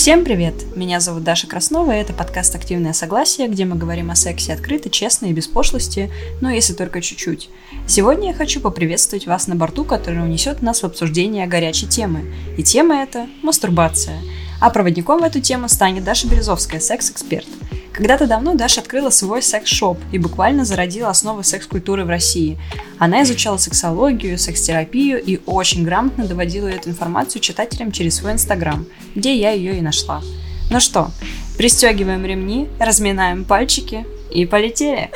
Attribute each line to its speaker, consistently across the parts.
Speaker 1: Всем привет! Меня зовут Даша Краснова, и это подкаст «Активное согласие», где мы говорим о сексе открыто, честно и без пошлости, но если только чуть-чуть. Сегодня я хочу поприветствовать вас на борту, который унесет нас в обсуждение горячей темы. И тема эта – мастурбация. А проводником в эту тему станет Даша Березовская, секс-эксперт – когда-то давно Даша открыла свой секс-шоп и буквально зародила основы секс-культуры в России. Она изучала сексологию, секс-терапию и очень грамотно доводила эту информацию читателям через свой инстаграм, где я ее и нашла. Ну что, пристегиваем ремни, разминаем пальчики и полетели.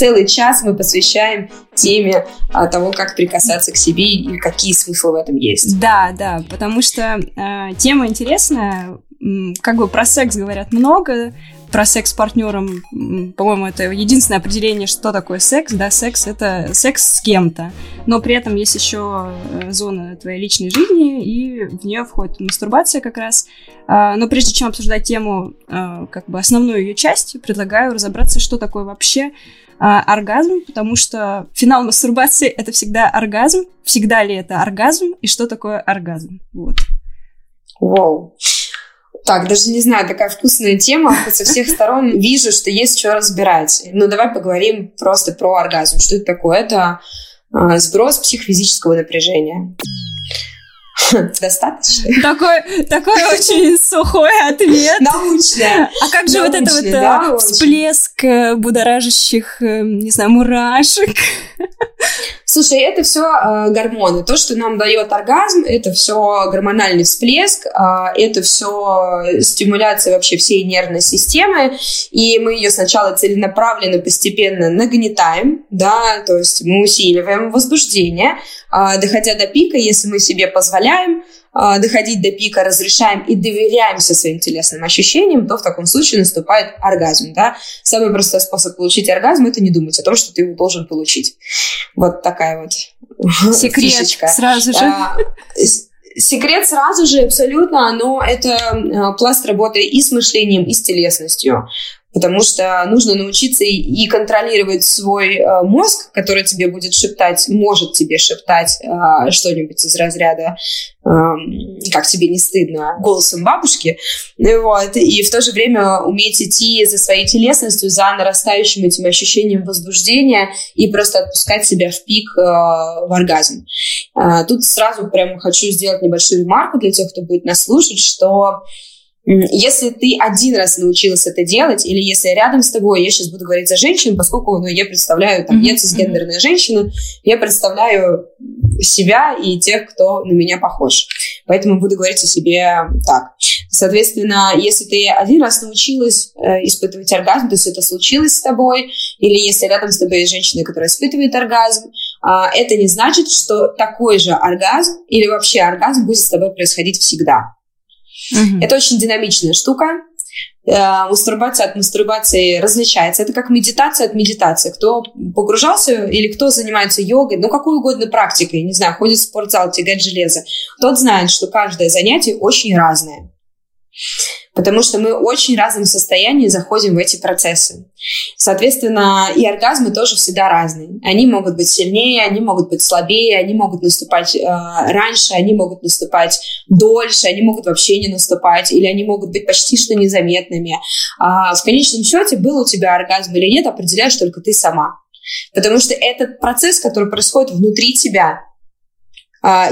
Speaker 2: Целый час мы посвящаем теме а, того, как прикасаться к себе и какие смыслы в этом есть.
Speaker 1: Да, да, потому что э, тема интересная. Как бы про секс говорят много, про секс с партнером, по-моему, это единственное определение, что такое секс. Да, секс это секс с кем-то. Но при этом есть еще э, зона твоей личной жизни, и в нее входит мастурбация как раз. А, но прежде чем обсуждать тему, как бы основную ее часть, предлагаю разобраться, что такое вообще а, оргазм, потому что финал мастурбации — это всегда оргазм. Всегда ли это оргазм? И что такое оргазм? Вот.
Speaker 2: Вау. Так, даже не знаю, такая вкусная тема. Со всех сторон вижу, что есть что разбирать. Ну, давай поговорим просто про оргазм. Что это такое? Это э, сброс психофизического напряжения. Достаточно?
Speaker 1: Такой, такой очень сухой ответ.
Speaker 2: Научный.
Speaker 1: А как же вот это вот да, всплеск э, будоражащих, э, не знаю, мурашек?
Speaker 2: Слушай, это все э, гормоны. То, что нам дает оргазм, это все гормональный всплеск, э, это все стимуляция вообще всей нервной системы, и мы ее сначала целенаправленно, постепенно нагнетаем, да, то есть мы усиливаем возбуждение, э, доходя до пика, если мы себе позволяем, а, доходить до пика, разрешаем и доверяемся своим телесным ощущениям, то в таком случае наступает оргазм. Да? Самый простой способ получить оргазм – это не думать о том, что ты его должен получить. Вот такая вот
Speaker 1: Секрет фишечка. сразу же. А,
Speaker 2: секрет сразу же абсолютно, но это а, пласт работы и с мышлением, и с телесностью потому что нужно научиться и, контролировать свой э, мозг, который тебе будет шептать, может тебе шептать э, что-нибудь из разряда, э, как тебе не стыдно, голосом бабушки, вот, и в то же время уметь идти за своей телесностью, за нарастающим этим ощущением возбуждения и просто отпускать себя в пик э, в оргазм. Тут сразу прям хочу сделать небольшую ремарку для тех, кто будет нас слушать, что если ты один раз научился это делать, или если рядом с тобой, я сейчас буду говорить за женщин, поскольку ну, я представляю, там, я цисгендерная женщина, я представляю себя и тех, кто на меня похож. Поэтому буду говорить о себе так. Соответственно, если ты один раз научилась э, испытывать оргазм, то есть это случилось с тобой, или если рядом с тобой есть женщина, которая испытывает оргазм, э, это не значит, что такой же оргазм или вообще оргазм будет с тобой происходить всегда. Угу. Это очень динамичная штука. Э, мастурбация от мастурбации различается. Это как медитация от медитации. Кто погружался или кто занимается йогой, ну какой угодно практикой, не знаю, ходит в спортзал, тягать железо, тот знает, что каждое занятие очень разное потому что мы очень разном состоянии заходим в эти процессы. Соответственно, и оргазмы тоже всегда разные. Они могут быть сильнее, они могут быть слабее, они могут наступать э, раньше, они могут наступать дольше, они могут вообще не наступать, или они могут быть почти что незаметными. А в конечном счете, был у тебя оргазм или нет, определяешь только ты сама. Потому что этот процесс, который происходит внутри тебя,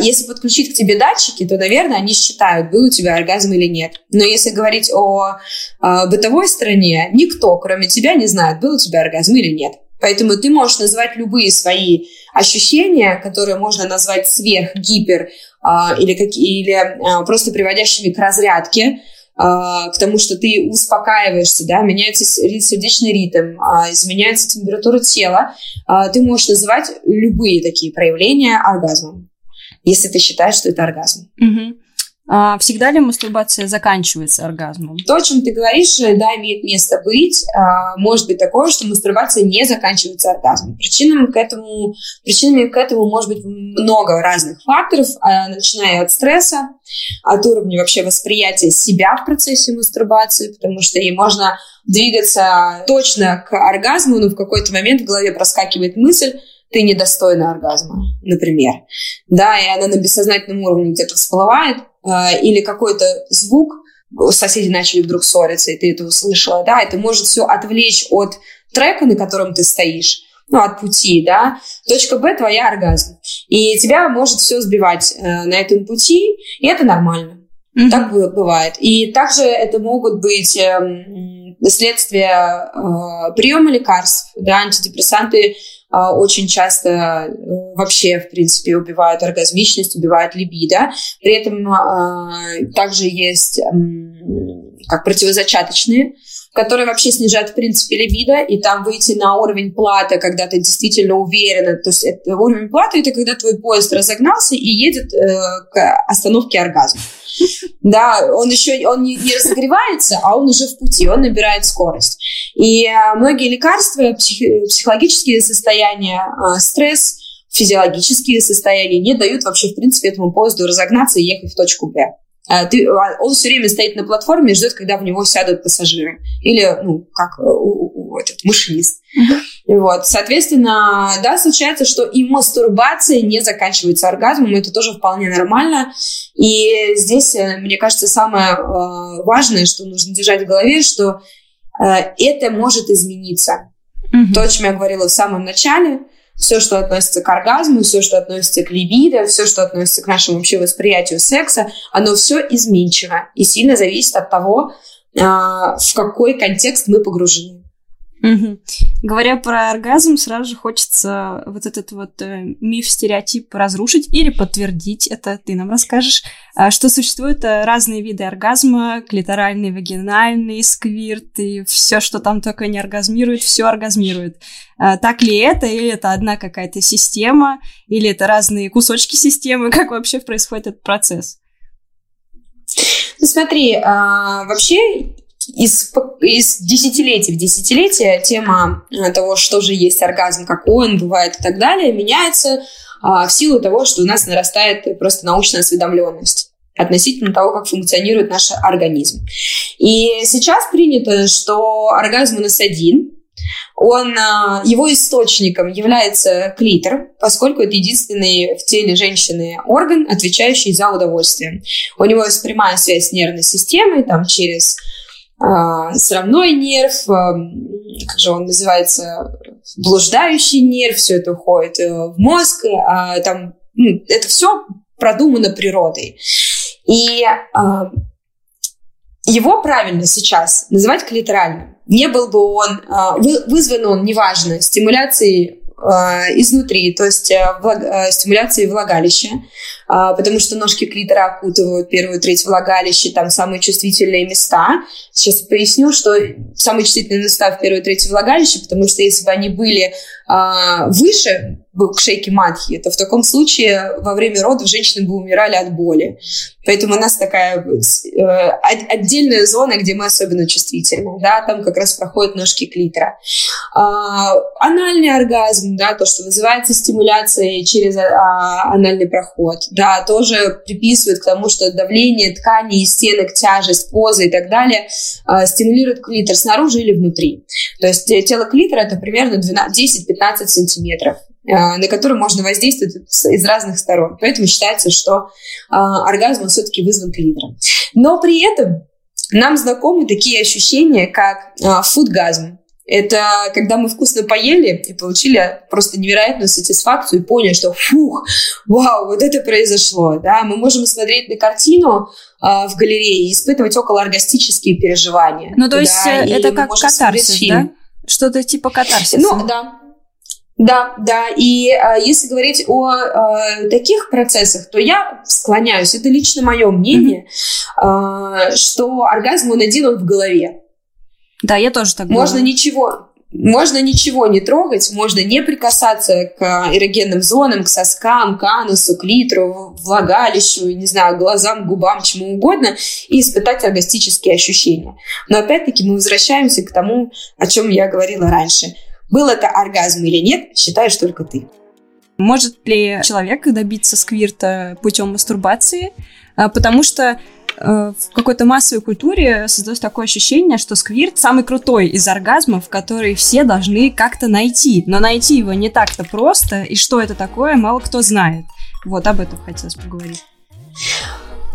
Speaker 2: если подключить к тебе датчики, то, наверное, они считают, был у тебя оргазм или нет. Но если говорить о а, бытовой стороне, никто, кроме тебя, не знает, был у тебя оргазм или нет. Поэтому ты можешь назвать любые свои ощущения, которые можно назвать сверх, гипер а, или, какие, или просто приводящими к разрядке, к тому, что ты успокаиваешься, да, меняется сердечный ритм, изменяется температура тела, ты можешь называть любые такие проявления оргазмом если ты считаешь, что это оргазм.
Speaker 1: Угу. А всегда ли мастурбация заканчивается оргазмом?
Speaker 2: То, о чем ты говоришь, э, да, имеет место быть. А, может быть такое, что мастурбация не заканчивается оргазмом. Причинами к этому, причинами к этому может быть много разных факторов, а, начиная от стресса, от уровня вообще восприятия себя в процессе мастурбации, потому что ей можно двигаться точно к оргазму, но в какой-то момент в голове проскакивает мысль, ты недостойна оргазма, например. Да, и она на бессознательном уровне где-то всплывает, э, или какой-то звук, соседи начали вдруг ссориться, и ты это услышала, да, это может все отвлечь от трека, на котором ты стоишь, ну, от пути, да. Точка Б – твоя оргазм. И тебя может все сбивать э, на этом пути, и это нормально. Mm-hmm. Так бывает. И также это могут быть э, следствия э, приема лекарств, да, антидепрессанты очень часто э, вообще, в принципе, убивают оргазмичность, убивают либидо. При этом а, также есть как противозачаточные, которые вообще снижают, в принципе, либидо, и там выйти на уровень платы, когда ты действительно уверена, то есть это, уровень платы – это когда твой поезд разогнался и едет э, к остановке оргазма. Да, он еще он не, не разогревается, а он уже в пути, он набирает скорость. И а, многие лекарства, псих, психологические состояния, а, стресс, физиологические состояния не дают вообще, в принципе, этому поезду разогнаться и ехать в точку Б. А, ты, он все время стоит на платформе и ждет, когда в него сядут пассажиры. Или, ну, как у, у, у, этот машинист. Uh-huh. Вот. Соответственно, да, случается, что и мастурбация не заканчивается оргазмом, это тоже вполне нормально. И здесь, э, мне кажется, самое э, важное, что нужно держать в голове, что э, это может измениться. Uh-huh. То, о чем я говорила в самом начале – все, что относится к оргазму, все, что относится к либидо, все, что относится к нашему вообще восприятию секса, оно все изменчиво и сильно зависит от того, а, в какой контекст мы погружены.
Speaker 1: Угу. Говоря про оргазм, сразу же хочется вот этот вот э, миф, стереотип разрушить или подтвердить, это ты нам расскажешь, э, что существуют э, разные виды оргазма, клиторальный, вагинальный, сквирт и все, что там только не оргазмирует, все оргазмирует. Э, так ли это, или это одна какая-то система, или это разные кусочки системы, как вообще происходит этот процесс?
Speaker 2: Ну, смотри, а, вообще из, из десятилетий в десятилетие тема э, того, что же есть оргазм, какой он бывает и так далее, меняется а, в силу того, что у нас нарастает просто научная осведомленность относительно того, как функционирует наш организм. И сейчас принято, что оргазм у нас один, он, а, его источником является клитор, поскольку это единственный в теле женщины орган, отвечающий за удовольствие. У него есть прямая связь с нервной системой, там через срамной нерв, а, как же он называется, блуждающий нерв, все это уходит э, в мозг, а, там, ну, это все продумано природой. И его правильно сейчас называть клиторальным. Не был бы он, вызван он, неважно, стимуляцией изнутри, то есть э, э, стимуляцией влагалища, а, потому что ножки клитора окутывают первую треть влагалища, там самые чувствительные места. Сейчас поясню, что самые чувствительные места в первой трети влагалища, потому что если бы они были а, выше, к шейке матхи, то в таком случае во время родов женщины бы умирали от боли. Поэтому у нас такая э, отдельная зона, где мы особенно чувствительны. Да, там как раз проходят ножки клитора. А, анальный оргазм, да, то, что называется стимуляцией через а, анальный проход да, тоже приписывают к тому, что давление тканей, стенок, тяжесть, поза и так далее э, стимулирует клитор снаружи или внутри. То есть э, тело клитора это примерно 10-15 сантиметров э, на который можно воздействовать из разных сторон. Поэтому считается, что э, оргазм все-таки вызван клитором. Но при этом нам знакомы такие ощущения, как э, фудгазм. Это когда мы вкусно поели и получили просто невероятную сатисфакцию и поняли, что фух, вау, вот это произошло. Да? Мы можем смотреть на картину э, в галерее и испытывать околооргастические переживания.
Speaker 1: Ну, то есть да? Э, это как катарсис, да? Что-то типа катарсиса.
Speaker 2: Ну, да. Да, да. И э, если говорить о э, таких процессах, то я склоняюсь, это лично мое мнение, mm-hmm. э, что оргазм он один, он в голове.
Speaker 1: Да, я тоже так
Speaker 2: Можно думаю. ничего, можно ничего не трогать, можно не прикасаться к эрогенным зонам, к соскам, к анусу, к литру, влагалищу, не знаю, глазам, губам, чему угодно, и испытать оргастические ощущения. Но опять-таки мы возвращаемся к тому, о чем я говорила раньше. Был это оргазм или нет, считаешь только ты.
Speaker 1: Может ли человек добиться сквирта путем мастурбации? А, потому что в какой-то массовой культуре создалось такое ощущение, что сквирт самый крутой из оргазмов, который все должны как-то найти. Но найти его не так-то просто, и что это такое, мало кто знает. Вот об этом хотелось поговорить.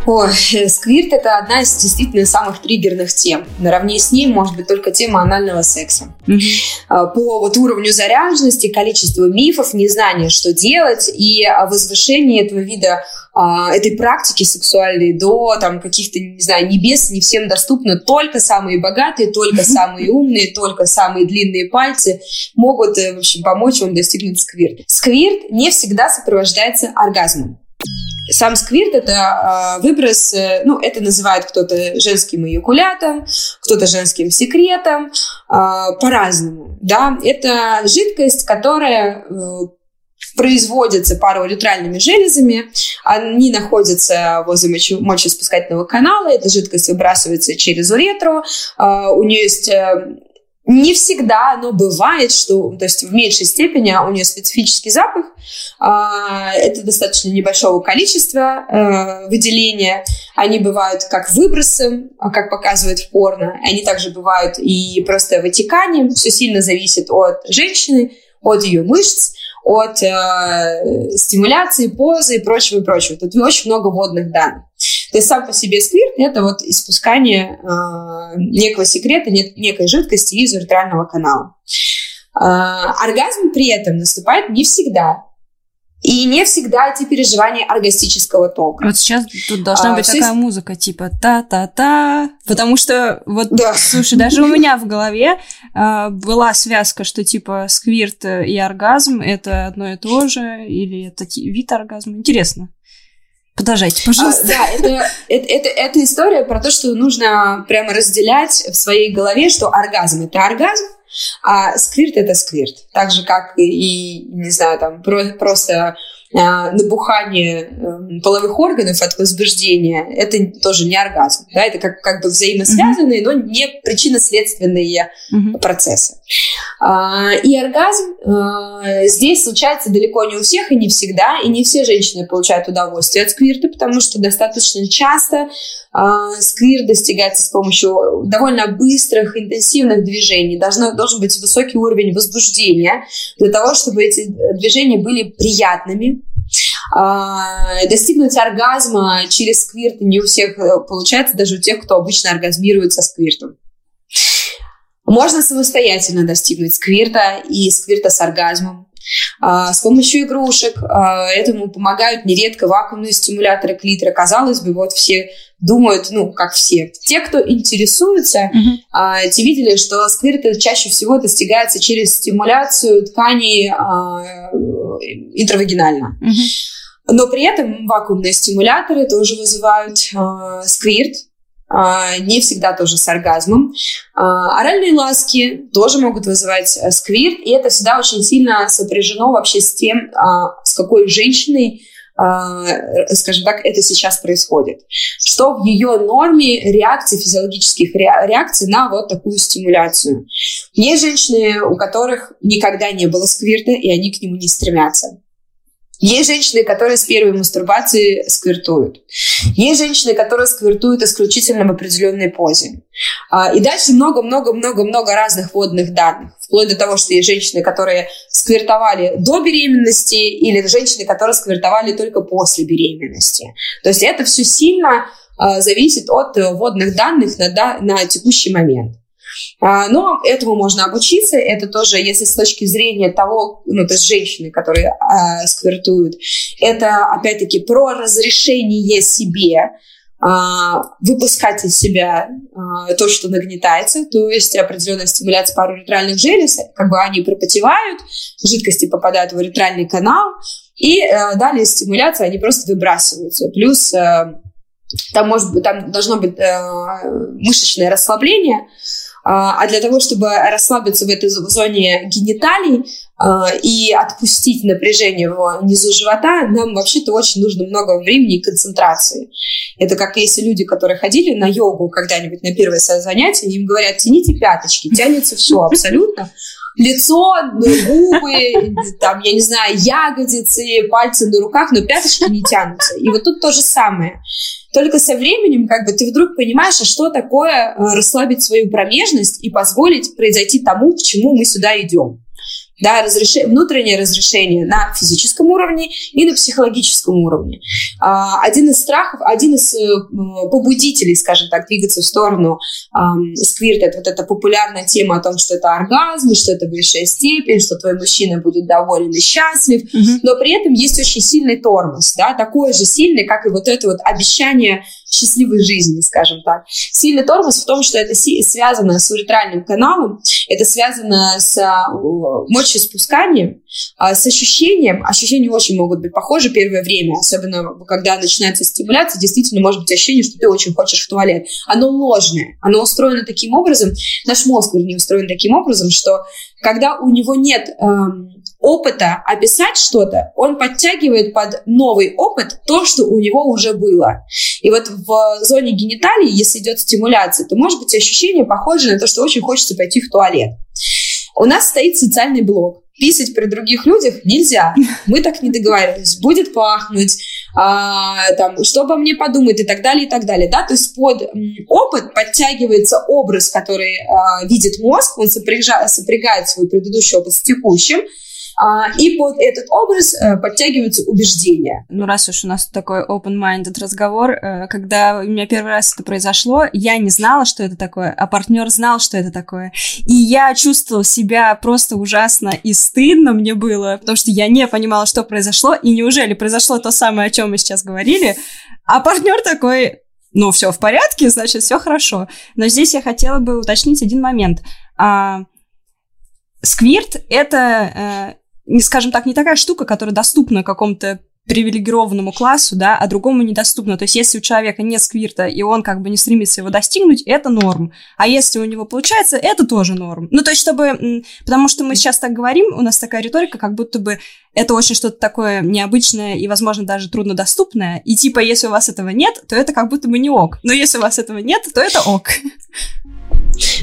Speaker 2: Ой, сквирт – это одна из действительно самых триггерных тем. Наравне с ней может быть только тема анального секса. Mm-hmm. По вот уровню заряженности, количеству мифов, незнания, что делать, и возвышение этого вида а, этой практики сексуальной до там каких-то, не знаю, небес не всем доступно. Только самые богатые, только самые умные, только самые длинные пальцы могут, э, в общем, помочь вам достигнуть сквирт. Сквирт не всегда сопровождается оргазмом. Сам сквирт – это э, выброс, э, ну, это называют кто-то женским эякулятом, кто-то женским секретом, э, по-разному, да. Это жидкость, которая э, производятся пароуретральными железами. Они находятся возле моче, мочеиспускательного канала. Эта жидкость выбрасывается через уретру. А, у нее есть э, не всегда, но бывает, что, то есть в меньшей степени у нее специфический запах. А, это достаточно небольшого количества э, выделения. Они бывают как выбросы, как показывают в порно. Они также бывают и просто вытеканием. Все сильно зависит от женщины, от ее мышц от э, стимуляции, позы и прочего, и прочего. Тут очень много водных данных. То есть сам по себе сквирт – это вот испускание э, некого секрета, нек- некой жидкости из уретрального канала. Э, оргазм при этом наступает не всегда. И не всегда эти переживания оргастического толка.
Speaker 1: Вот сейчас тут должна а, быть такая есть... музыка, типа та-та-та. Потому что, вот, да. слушай, даже у меня в голове а, была связка, что типа сквирт и оргазм это одно и то же, или это вид оргазма. Интересно. Продолжайте, пожалуйста. А,
Speaker 2: да, это, это, это, это история про то, что нужно прямо разделять в своей голове, что оргазм это оргазм, а сквирт это сквирт. Так же, как и, не знаю, там про, просто а, набухание э, половых органов от возбуждения, это тоже не оргазм. Да? Это как, как бы взаимосвязанные, mm-hmm. но не причинно-следственные mm-hmm. процессы. А, и оргазм а, здесь случается далеко не у всех и не всегда, и не все женщины получают удовольствие от сквирта, потому что достаточно часто сквирт достигается с помощью довольно быстрых, интенсивных движений. Должно, должен быть высокий уровень возбуждения для того, чтобы эти движения были приятными, а, достигнуть оргазма через сквирт не у всех э, получается, даже у тех, кто обычно оргазмирует со сквиртом. Можно самостоятельно достигнуть сквирта и сквирта с оргазмом. А, с помощью игрушек а, этому помогают нередко вакуумные стимуляторы клитора. Казалось бы, вот все думают, ну, как все. Те, кто интересуется, mm-hmm. те видели, что сквирт чаще всего достигается через стимуляцию тканей интравагинально. Mm-hmm. Но при этом вакуумные стимуляторы тоже вызывают э, сквирт, не всегда тоже с оргазмом. Э, оральные ласки тоже могут вызывать э, сквирт, и это всегда очень сильно сопряжено вообще с тем, э, с какой женщиной скажем так, это сейчас происходит. Что в ее норме реакций, физиологических реакций на вот такую стимуляцию. Есть женщины, у которых никогда не было сквирта, и они к нему не стремятся. Есть женщины, которые с первой мастурбации сквиртуют. Есть женщины, которые сквиртуют исключительно в определенной позе. А, и дальше много-много-много-много разных водных данных. Вплоть до того, что есть женщины, которые сквиртовали до беременности, или женщины, которые сквиртовали только после беременности. То есть это все сильно а, зависит от водных данных на, на текущий момент. А, но этому можно обучиться. Это тоже, если с точки зрения того, ну, то есть женщины, которые э, сквертуют, это, опять-таки, про разрешение себе э, выпускать из себя э, то, что нагнетается, то есть определенная стимуляция пароуретральных желез, как бы они пропотевают, жидкости попадают в уретральный канал, и э, далее стимуляция, они просто выбрасываются. Плюс э, там, может быть, там должно быть э, мышечное расслабление, А, а для того, чтобы расслабиться в этой зоне гениталий и отпустить напряжение внизу живота, нам вообще-то очень нужно много времени и концентрации. Это как если люди, которые ходили на йогу когда-нибудь на первое занятие, им говорят, тяните пяточки, тянется все абсолютно, лицо, губы, там, я не знаю, ягодицы, пальцы на руках, но пяточки не тянутся. И вот тут то же самое. Только со временем как бы ты вдруг понимаешь, а что такое э, расслабить свою промежность и позволить произойти тому, к чему мы сюда идем да, разреш... внутреннее разрешение на физическом уровне и на психологическом уровне. А, один из страхов, один из э, побудителей, скажем так, двигаться в сторону э, сквирта, это вот эта популярная тема о том, что это оргазм, что это высшая степень, что твой мужчина будет доволен и счастлив, угу. но при этом есть очень сильный тормоз, да, такой же сильный, как и вот это вот обещание счастливой жизни, скажем так. Сильный тормоз в том, что это связано с уретральным каналом, это связано с а, мочеиспусканием, а, с ощущением. Ощущения очень могут быть похожи первое время, особенно когда начинается стимуляция, действительно может быть ощущение, что ты очень хочешь в туалет. Оно ложное, оно устроено таким образом, наш мозг, вернее, устроен таким образом, что когда у него нет эм, опыта описать что-то, он подтягивает под новый опыт то, что у него уже было. И вот в зоне гениталии, если идет стимуляция, то может быть ощущение похоже на то, что очень хочется пойти в туалет. У нас стоит социальный блок. Писать при других людях нельзя. Мы так не договаривались. Будет пахнуть, а, там, что обо мне подумают и так далее, и так далее. Да? То есть под опыт подтягивается образ, который а, видит мозг, он сопряжа, сопрягает свой предыдущий опыт с текущим, и под этот образ э, подтягиваются убеждения.
Speaker 1: Ну, раз уж у нас такой open-minded разговор, э, когда у меня первый раз это произошло, я не знала, что это такое, а партнер знал, что это такое. И я чувствовала себя просто ужасно и стыдно мне было, потому что я не понимала, что произошло, и неужели произошло то самое, о чем мы сейчас говорили, а партнер такой, ну, все в порядке, значит, все хорошо. Но здесь я хотела бы уточнить один момент. А, сквирт — это э, не скажем так, не такая штука, которая доступна какому-то привилегированному классу, да, а другому недоступно. То есть, если у человека нет сквирта, и он как бы не стремится его достигнуть, это норм. А если у него получается, это тоже норм. Ну, то есть, чтобы... Потому что мы сейчас так говорим, у нас такая риторика, как будто бы это очень что-то такое необычное и, возможно, даже труднодоступное. И типа, если у вас этого нет, то это как будто бы не ок. Но если у вас этого нет, то это ок.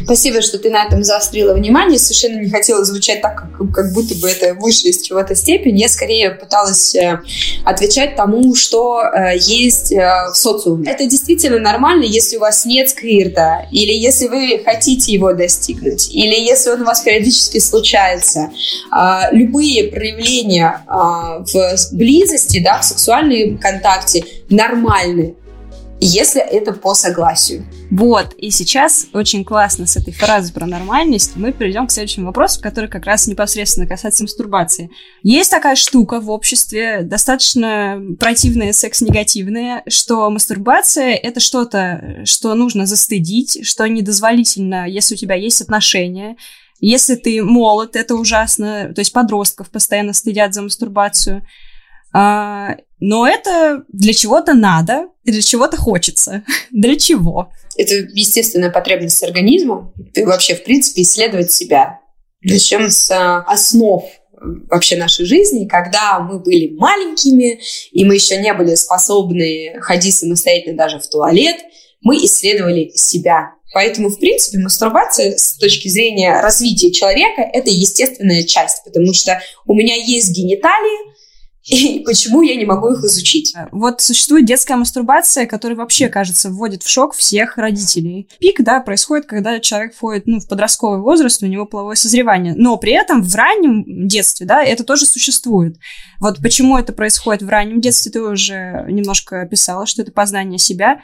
Speaker 2: Спасибо, что ты на этом заострила внимание. Совершенно не хотела звучать так, как, как будто бы это выше из чего-то степени. Я скорее пыталась э, отвечать тому, что э, есть э, в социуме. Это действительно нормально, если у вас нет сквирта, или если вы хотите его достигнуть, или если он у вас периодически случается. Э, любые проявления э, в близости, да, в сексуальном контакте нормальны если это по согласию.
Speaker 1: Вот, и сейчас очень классно с этой фразой про нормальность мы перейдем к следующему вопросу, который как раз непосредственно касается мастурбации. Есть такая штука в обществе, достаточно противная, секс-негативная, что мастурбация — это что-то, что нужно застыдить, что недозволительно, если у тебя есть отношения, если ты молод, это ужасно, то есть подростков постоянно стыдят за мастурбацию — а, но это для чего-то надо, для чего-то хочется. для чего?
Speaker 2: Это естественная потребность организма. И вообще, в принципе, исследовать себя. Начнем с а, основ вообще нашей жизни, когда мы были маленькими, и мы еще не были способны ходить самостоятельно даже в туалет, мы исследовали себя. Поэтому, в принципе, мастурбация с точки зрения развития человека – это естественная часть, потому что у меня есть гениталии, и почему я не могу их изучить.
Speaker 1: Вот существует детская мастурбация, которая вообще, кажется, вводит в шок всех родителей. Пик, да, происходит, когда человек входит ну, в подростковый возраст, у него половое созревание. Но при этом в раннем детстве, да, это тоже существует. Вот почему это происходит в раннем детстве, ты уже немножко описала, что это познание себя.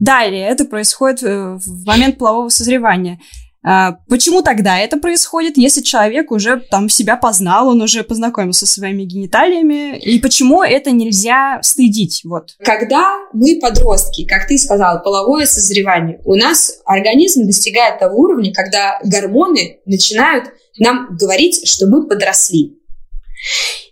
Speaker 1: Далее это происходит э, в момент полового созревания. А, почему тогда это происходит, если человек уже там себя познал, он уже познакомился со своими гениталиями, и почему это нельзя стыдить? Вот.
Speaker 2: Когда мы подростки, как ты сказала, половое созревание, у нас организм достигает того уровня, когда гормоны начинают нам говорить, что мы подросли.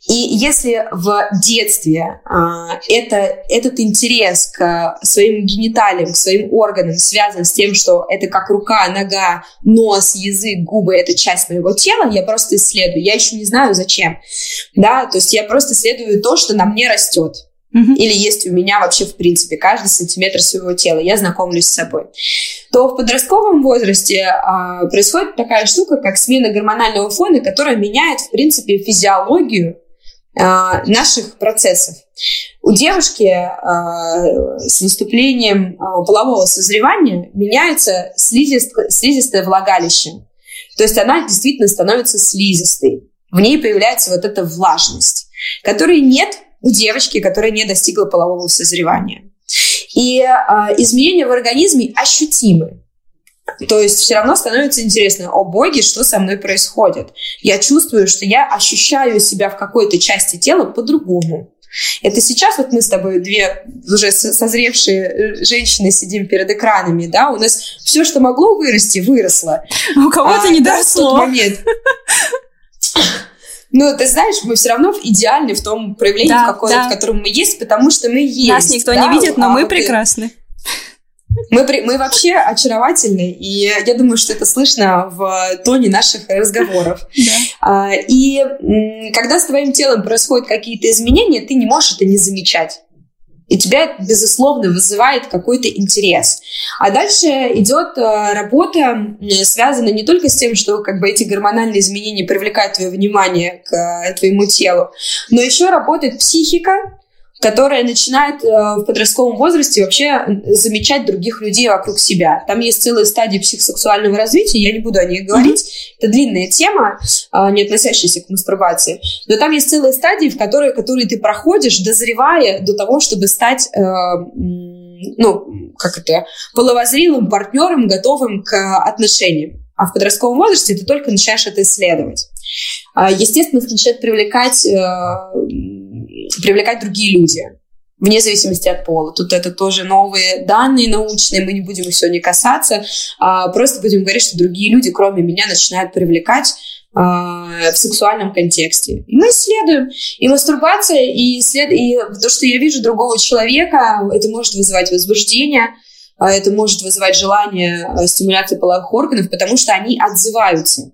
Speaker 2: И если в детстве а, это, этот интерес к своим гениталиям, к своим органам связан с тем, что это как рука, нога, нос, язык, губы, это часть моего тела, я просто исследую. Я еще не знаю, зачем. Да, то есть я просто исследую то, что на мне растет. Uh-huh. Или есть у меня вообще, в принципе, каждый сантиметр своего тела. Я знакомлюсь с собой. То в подростковом возрасте а, происходит такая штука, как смена гормонального фона, которая меняет, в принципе, физиологию а, наших процессов. У девушки а, с наступлением а, полового созревания меняется слизистое, слизистое влагалище. То есть она действительно становится слизистой. В ней появляется вот эта влажность, которой нет у девочки, которая не достигла полового созревания. И э, изменения в организме ощутимы. То есть все равно становится интересно, о боги, что со мной происходит. Я чувствую, что я ощущаю себя в какой-то части тела по-другому. Это сейчас вот мы с тобой две уже созревшие э, женщины сидим перед экранами, да, у нас все, что могло вырасти, выросло.
Speaker 1: У кого-то а, не. Да, в тот момент.
Speaker 2: Ну, ты знаешь, мы все равно идеальны в том проявлении, да, в, каком, да. в котором мы есть, потому что мы есть.
Speaker 1: Нас никто да? не видит, но а мы прекрасны.
Speaker 2: Мы, мы вообще очаровательны, и я думаю, что это слышно в тоне наших разговоров. Да. А, и когда с твоим телом происходят какие-то изменения, ты не можешь это не замечать. И тебя это, безусловно, вызывает какой-то интерес. А дальше идет э, работа, связанная не только с тем, что как бы эти гормональные изменения привлекают твое внимание к э, твоему телу, но еще работает психика, которая начинает э, в подростковом возрасте вообще замечать других людей вокруг себя. Там есть целые стадии психосексуального развития, я не буду о них говорить, это длинная тема, э, не относящаяся к мастурбации, но там есть целые стадии, в которые, которые ты проходишь, дозревая до того, чтобы стать э, ну, как это, половозрелым партнером, готовым к отношениям. А в подростковом возрасте ты только начинаешь это исследовать. А, естественно, начинает привлекать э, привлекать другие люди вне зависимости от пола. Тут это тоже новые данные научные, мы не будем их сегодня касаться, а просто будем говорить, что другие люди, кроме меня, начинают привлекать а, в сексуальном контексте. И мы исследуем. И мастурбация, и, исслед... и то, что я вижу другого человека, это может вызывать возбуждение, а это может вызывать желание а, стимуляции половых органов, потому что они отзываются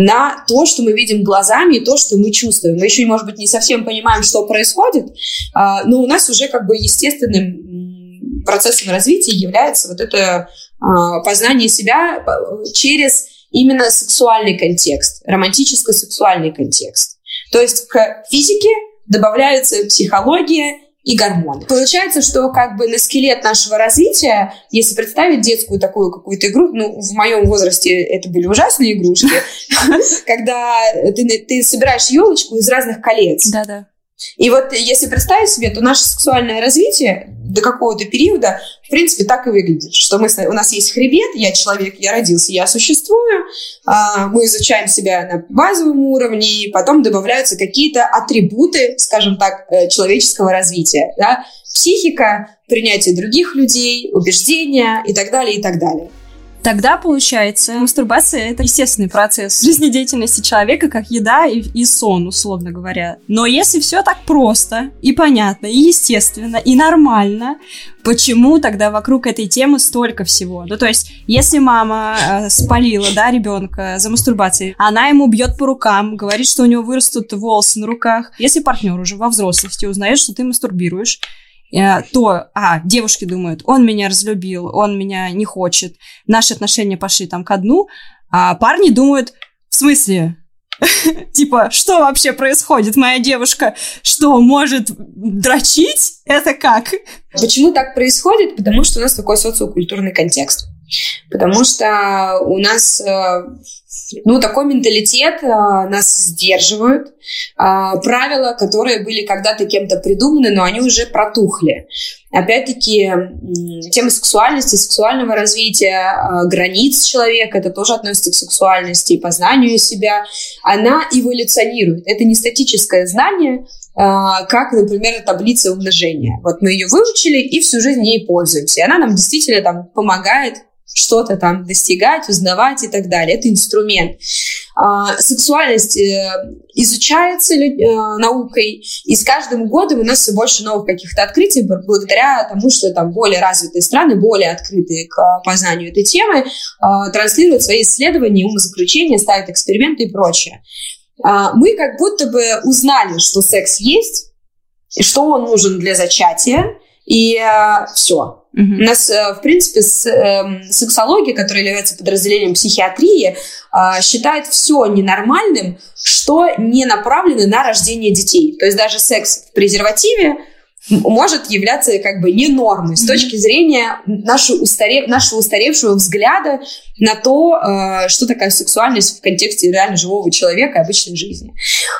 Speaker 2: на то, что мы видим глазами и то, что мы чувствуем. Мы еще, может быть, не совсем понимаем, что происходит, а, но у нас уже как бы естественным процессом развития является вот это а, познание себя через именно сексуальный контекст, романтическо-сексуальный контекст. То есть к физике добавляется психология и гормоны. Получается, что как бы на скелет нашего развития, если представить детскую такую какую-то игру, ну, в моем возрасте это были ужасные игрушки, когда ты собираешь елочку из разных колец.
Speaker 1: Да-да.
Speaker 2: И вот если представить себе, то наше сексуальное развитие до какого-то периода, в принципе, так и выглядит, что мы, у нас есть хребет, я человек, я родился, я существую, а, мы изучаем себя на базовом уровне, и потом добавляются какие-то атрибуты, скажем так, э, человеческого развития. Да? Психика, принятие других людей, убеждения и так далее, и так далее.
Speaker 1: Тогда, получается, мастурбация — это естественный процесс жизнедеятельности человека, как еда и, и сон, условно говоря. Но если все так просто и понятно, и естественно, и нормально, почему тогда вокруг этой темы столько всего? Ну, то есть, если мама э, спалила, да, ребенка за мастурбацией, она ему бьет по рукам, говорит, что у него вырастут волосы на руках. Если партнер уже во взрослости узнает, что ты мастурбируешь, то, а, девушки думают, он меня разлюбил, он меня не хочет, наши отношения пошли там ко дну, а парни думают, в смысле, типа, что вообще происходит? Моя девушка что, может дрочить? Это как?
Speaker 2: Почему так происходит? Потому что у нас такой социокультурный контекст. Потому что у нас э, ну, такой менталитет а, нас сдерживают. А, правила, которые были когда-то кем-то придуманы, но они уже протухли. Опять-таки, тема сексуальности, сексуального развития, а, границ человека, это тоже относится к сексуальности и познанию себя, она эволюционирует. Это не статическое знание, а, как, например, таблица умножения. Вот мы ее выучили и всю жизнь ей пользуемся. И она нам действительно там помогает что-то там достигать, узнавать и так далее. Это инструмент. А, сексуальность э, изучается э, наукой, и с каждым годом у нас все больше новых каких-то открытий благодаря тому, что там более развитые страны, более открытые к познанию этой темы, а, транслируют свои исследования, умозаключения, ставят эксперименты и прочее. А, мы как будто бы узнали, что секс есть, и что он нужен для зачатия, и э, все. У нас, э, в принципе, с, э, сексология, которая является подразделением психиатрии, э, считает все ненормальным, что не направлено на рождение детей. То есть даже секс в презервативе может являться как бы не нормой с точки зрения нашего, устарев, нашего устаревшего взгляда на то, э, что такая сексуальность в контексте реально живого человека и обычной жизни.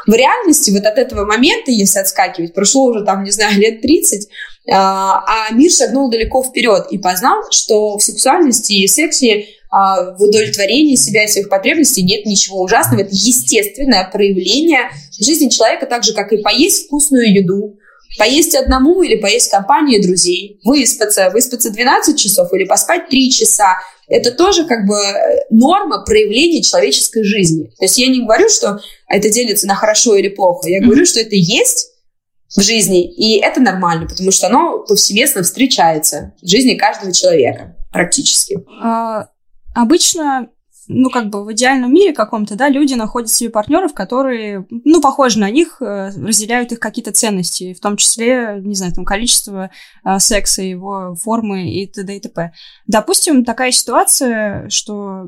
Speaker 2: В реальности вот от этого момента, если отскакивать, прошло уже там, не знаю, лет 30, а, а мир шагнул далеко вперед и познал, что в сексуальности и сексе а, в удовлетворении себя и своих потребностей нет ничего ужасного. Это естественное проявление жизни человека, так же, как и поесть вкусную еду, поесть одному или поесть в компании друзей, выспаться, выспаться 12 часов или поспать 3 часа. Это тоже как бы норма проявления человеческой жизни. То есть я не говорю, что это делится на хорошо или плохо. Я говорю, что это есть, в жизни. И это нормально, потому что оно повсеместно встречается в жизни каждого человека практически.
Speaker 1: А, обычно ну, как бы в идеальном мире каком-то, да, люди находят себе партнеров, которые, ну, похожи на них, э, разделяют их какие-то ценности, в том числе, не знаю, там, количество э, секса, его формы и т.д. и т.п. Допустим, такая ситуация, что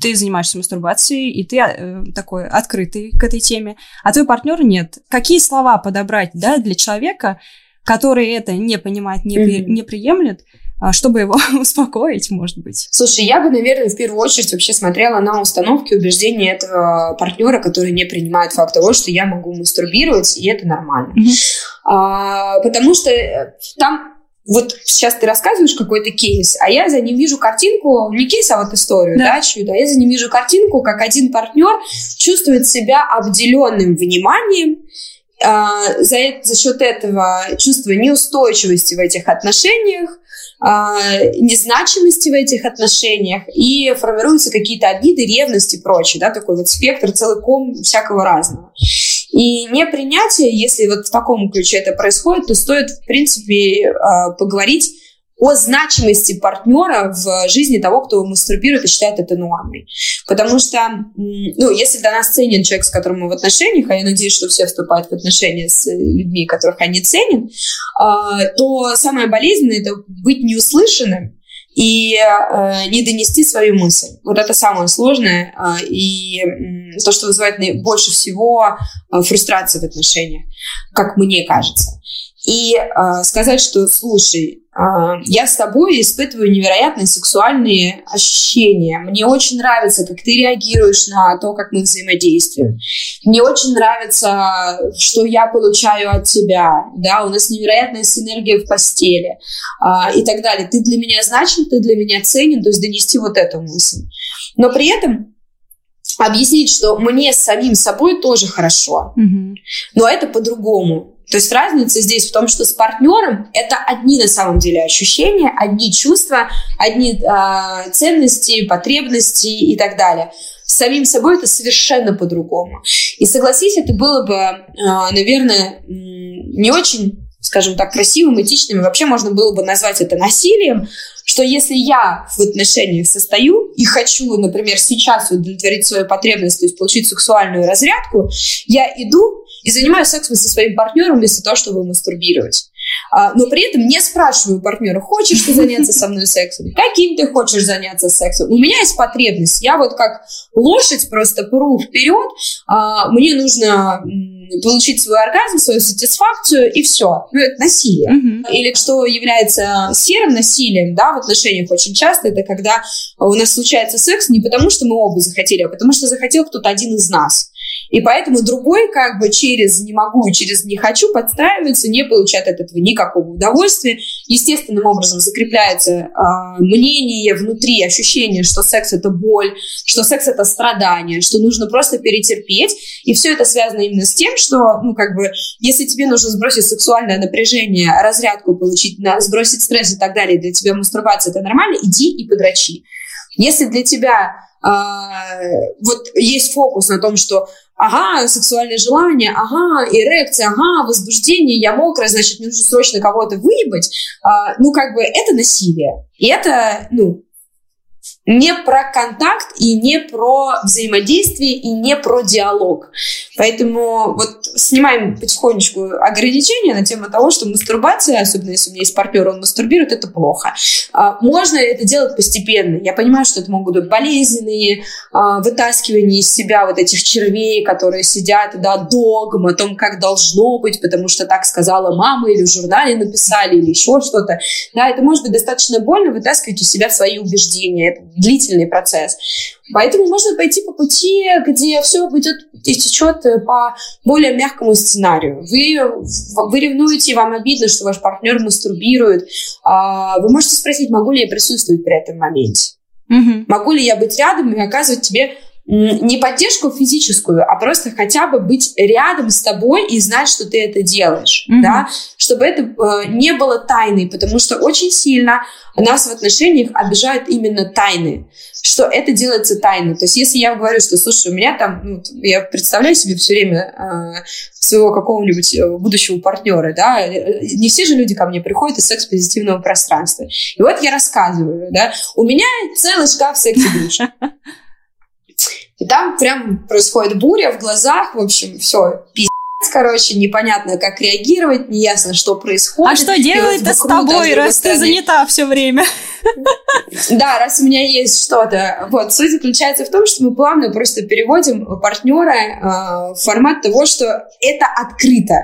Speaker 1: ты занимаешься мастурбацией, и ты э, такой открытый к этой теме, а твой партнер нет. Какие слова подобрать, да, для человека, который это не понимает, не, mm-hmm. не приемлет, чтобы его успокоить, может быть?
Speaker 2: Слушай, я бы, наверное, в первую очередь вообще смотрела на установки убеждения этого партнера, который не принимает факт того, что я могу мастурбировать, и это нормально. Mm-hmm. А, потому что э, там вот сейчас ты рассказываешь какой-то кейс, а я за ним вижу картинку, не кейс, а вот историю, да, да чью-то, а я за ним вижу картинку, как один партнер чувствует себя обделенным вниманием, а, за, за счет этого чувства неустойчивости в этих отношениях, а, незначимости в этих отношениях, и формируются какие-то обиды, ревности и прочее, да, такой вот спектр целиком всякого разного. И непринятие, если вот в таком ключе это происходит, то стоит, в принципе, а, поговорить о значимости партнера в жизни того, кто мастурбирует и считает это нормой. Потому что, ну, если для нас ценен человек, с которым мы в отношениях, а я надеюсь, что все вступают в отношения с людьми, которых они ценят, а, то самое болезненное – это быть неуслышанным и э, не донести свою мысль. Вот это самое сложное э, и то, что вызывает больше всего фрустрации в отношениях, как мне кажется. И э, сказать, что, слушай, а, я с тобой испытываю невероятные сексуальные ощущения. Мне очень нравится, как ты реагируешь на то, как мы взаимодействуем. Мне очень нравится, что я получаю от тебя. Да, у нас невероятная синергия в постели а, и так далее. Ты для меня значим, ты для меня ценен, то есть донести вот эту мысль. Но при этом объяснить, что мне с самим собой тоже хорошо, mm-hmm. но это по-другому. То есть разница здесь в том, что с партнером это одни на самом деле ощущения, одни чувства, одни э, ценности, потребности и так далее. С самим собой это совершенно по-другому. И согласись, это было бы, э, наверное, не очень скажем так, красивым, этичным, вообще можно было бы назвать это насилием, что если я в отношениях состою и хочу, например, сейчас удовлетворить свою потребность, то есть получить сексуальную разрядку, я иду и занимаюсь сексом со своим партнером вместо того, чтобы мастурбировать. А, но при этом не спрашиваю партнера, хочешь ты заняться со мной сексом? Каким ты хочешь заняться сексом? У меня есть потребность. Я вот как лошадь просто пру вперед. А, мне нужно получить свой оргазм, свою сатисфакцию, и все. Ну, это насилие. Mm-hmm. Или что является серым насилием, да, в отношениях очень часто, это когда у нас случается секс не потому, что мы оба захотели, а потому что захотел кто-то один из нас. И поэтому другой как бы через не могу, через не хочу подстраивается, не получает от этого никакого удовольствия. Естественным образом закрепляется э, мнение внутри, ощущение, что секс это боль, что секс это страдание, что нужно просто перетерпеть. И все это связано именно с тем, что, ну, как бы, если тебе нужно сбросить сексуальное напряжение, разрядку получить, сбросить стресс и так далее, для тебя мастурбация это нормально, иди и подрачи. Если для тебя вот есть фокус на том, что ага, сексуальное желание, ага, эрекция, ага, возбуждение, я мокрая, значит, мне нужно срочно кого-то выебать, а, ну, как бы, это насилие. И это, ну, не про контакт и не про взаимодействие и не про диалог. Поэтому вот снимаем потихонечку ограничения на тему того, что мастурбация, особенно если у меня есть партнер, он мастурбирует, это плохо. А, можно это делать постепенно. Я понимаю, что это могут быть болезненные а, вытаскивания из себя вот этих червей, которые сидят, да, догм о том, как должно быть, потому что так сказала мама или в журнале написали, или еще что-то. Да, это может быть достаточно больно вытаскивать из себя свои убеждения. Это длительный процесс. Поэтому можно пойти по пути, где все идет и течет по более мягкому сценарию. Вы, вы ревнуете, вам обидно, что ваш партнер мастурбирует. А, вы можете спросить, могу ли я присутствовать при этом моменте. Угу. Могу ли я быть рядом и оказывать тебе не поддержку физическую, а просто хотя бы быть рядом с тобой и знать, что ты это делаешь, mm-hmm. да, чтобы это э, не было тайной, потому что очень сильно нас в отношениях обижают именно тайны, что это делается тайно. То есть если я говорю, что, слушай, у меня там, ну, я представляю себе все время э, своего какого-нибудь э, будущего партнера, да, э, не все же люди ко мне приходят из секс-позитивного пространства. И вот я рассказываю, да, у меня целый шкаф секс-игрушек. И там прям происходит буря в глазах, в общем, все, пиздец, короче, непонятно, как реагировать, неясно, что происходит.
Speaker 1: А что делать-то с тобой, раз ты занята все время?
Speaker 2: Да, раз у меня есть что-то. Вот, суть заключается в том, что мы плавно просто переводим партнера э, в формат того, что это открыто.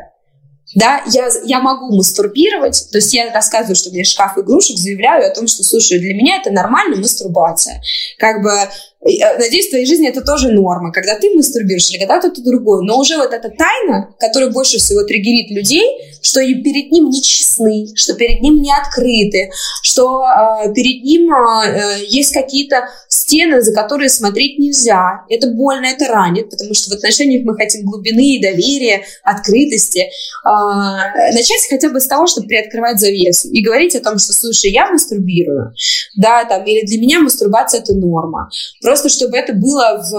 Speaker 2: Да, я, я могу мастурбировать, то есть я рассказываю, что у меня шкаф игрушек, заявляю о том, что, слушай, для меня это нормально мастурбация. Как бы надеюсь, в твоей жизни это тоже норма, когда ты мастурбируешь или когда кто-то другой. Но уже вот эта тайна, которая больше всего триггерит людей, что и перед ним не честны, что перед ним не открыты, что э, перед ним э, есть какие-то стены, за которые смотреть нельзя. Это больно, это ранит, потому что в отношениях мы хотим глубины, доверия, открытости. Э, начать хотя бы с того, чтобы приоткрывать завесу и говорить о том, что, слушай, я мастурбирую, да, там, или для меня мастурбация это норма. Просто чтобы это было в,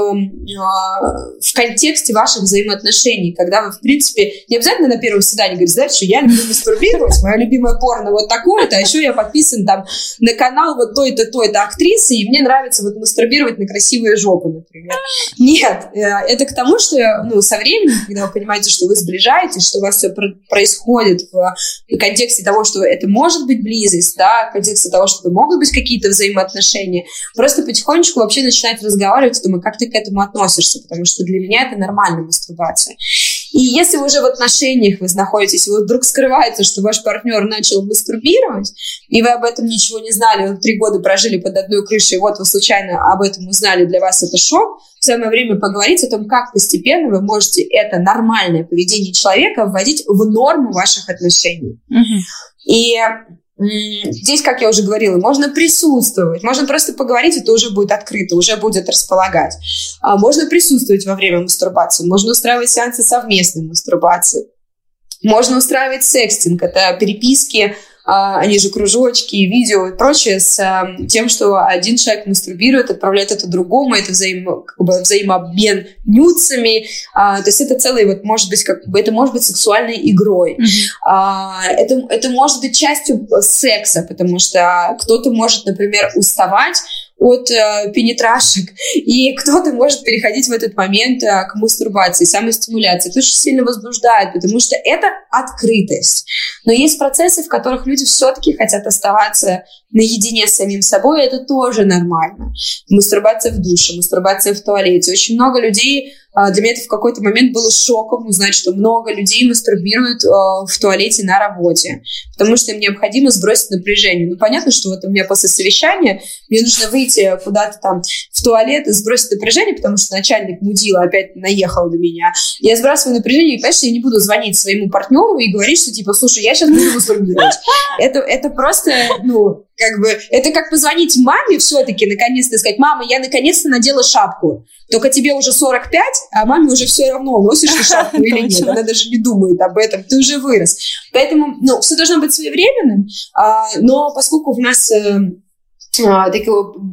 Speaker 2: а, в контексте ваших взаимоотношений, когда вы, в принципе, не обязательно на первом свидании говорите, знаете, что я люблю мастурбировать, мое любимое порно вот такое-то, а еще я подписан там на канал вот той-то, той-то актрисы, и мне нравится вот мастурбировать на красивые жопы, например. Нет, э, это к тому, что ну, со временем, когда вы понимаете, что вы сближаетесь, что у вас все происходит в контексте того, что это может быть близость, да, в контексте того, что могут быть какие-то взаимоотношения, просто потихонечку вообще начинать начинать разговаривать, думаю, как ты к этому относишься, потому что для меня это нормальная мастурбация. И если вы уже в отношениях вы находитесь, и вот вдруг скрывается, что ваш партнер начал мастурбировать, и вы об этом ничего не знали, вы три года прожили под одной крышей, и вот вы случайно об этом узнали, для вас это шок, самое время поговорить о том, как постепенно вы можете это нормальное поведение человека вводить в норму ваших отношений. Mm-hmm. И Здесь, как я уже говорила, можно присутствовать, можно просто поговорить, это уже будет открыто, уже будет располагать. А можно присутствовать во время мастурбации, можно устраивать сеансы совместной мастурбации, можно устраивать секстинг, это переписки они же кружочки, видео и прочее, с эм, тем, что один человек мастурбирует, отправляет это другому, это взаим, как бы взаимообмен нюцами, а, то есть это целый, вот, может быть, как бы, это может быть сексуальной игрой. Mm-hmm. это, это может быть частью секса, потому что кто-то может, например, уставать от э, пенетрашек, и кто-то может переходить в этот момент э, к мастурбации, самостимуляции. Это очень сильно возбуждает, потому что это открытость. Но есть процессы, в которых люди все-таки хотят оставаться наедине с самим собой, это тоже нормально. Мастурбация в душе, мастурбация в туалете. Очень много людей для меня это в какой-то момент было шоком узнать, что много людей мастурбируют а, в туалете на работе, потому что им необходимо сбросить напряжение. Ну, понятно, что вот у меня после совещания мне нужно выйти куда-то там в туалет и сбросить напряжение, потому что начальник мудила опять наехал на меня. Я сбрасываю напряжение, и, конечно, я не буду звонить своему партнеру и говорить, что, типа, слушай, я сейчас буду мастурбировать. Это, это просто, ну, как бы, это как позвонить маме все-таки, наконец-то сказать, мама, я наконец-то надела шапку. Только тебе уже 45, а маме уже все равно, носишь ты шапку или нет. Она даже не думает об этом, ты уже вырос. Поэтому, ну, все должно быть своевременным, а, но поскольку у нас а,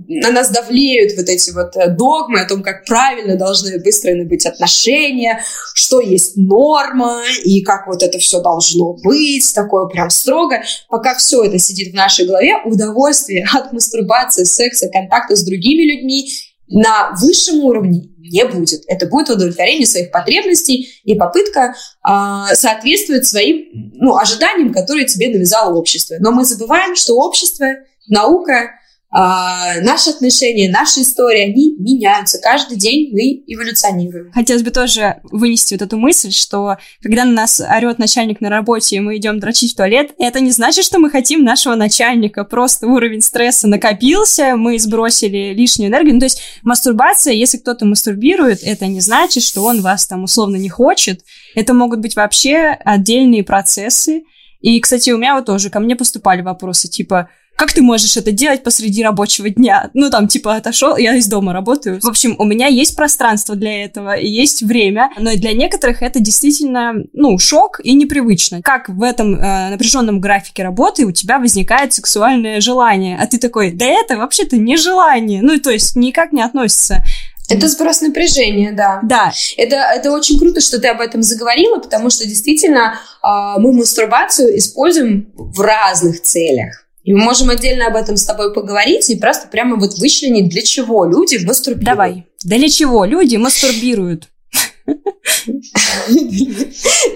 Speaker 2: на нас давлеют вот эти вот э, догмы о том, как правильно должны выстроены быть отношения, что есть норма и как вот это все должно быть, такое прям строго. Пока все это сидит в нашей голове, удовольствие от мастурбации, секса, контакта с другими людьми на высшем уровне не будет. Это будет удовлетворение своих потребностей и попытка э, соответствовать своим ну, ожиданиям, которые тебе навязало общество. Но мы забываем, что общество, наука а, наши отношения, наши истории, они меняются. Каждый день мы эволюционируем.
Speaker 1: Хотелось бы тоже вынести вот эту мысль, что когда на нас орет начальник на работе, и мы идем дрочить в туалет, это не значит, что мы хотим нашего начальника. Просто уровень стресса накопился, мы сбросили лишнюю энергию. Ну, то есть мастурбация, если кто-то мастурбирует, это не значит, что он вас там условно не хочет. Это могут быть вообще отдельные процессы. И, кстати, у меня вот тоже ко мне поступали вопросы, типа, как ты можешь это делать посреди рабочего дня? Ну, там, типа, отошел, я из дома работаю. В общем, у меня есть пространство для этого, и есть время, но для некоторых это действительно, ну, шок и непривычно. Как в этом э, напряженном графике работы у тебя возникает сексуальное желание, а ты такой, да это вообще-то не желание, ну, то есть никак не относится
Speaker 2: это сброс напряжения, да.
Speaker 1: Да.
Speaker 2: Это, это очень круто, что ты об этом заговорила, потому что действительно э, мы мастурбацию используем в разных целях. И мы можем отдельно об этом с тобой поговорить и просто прямо вот вычленить, для чего люди мастурбируют.
Speaker 1: Давай. Для чего люди мастурбируют?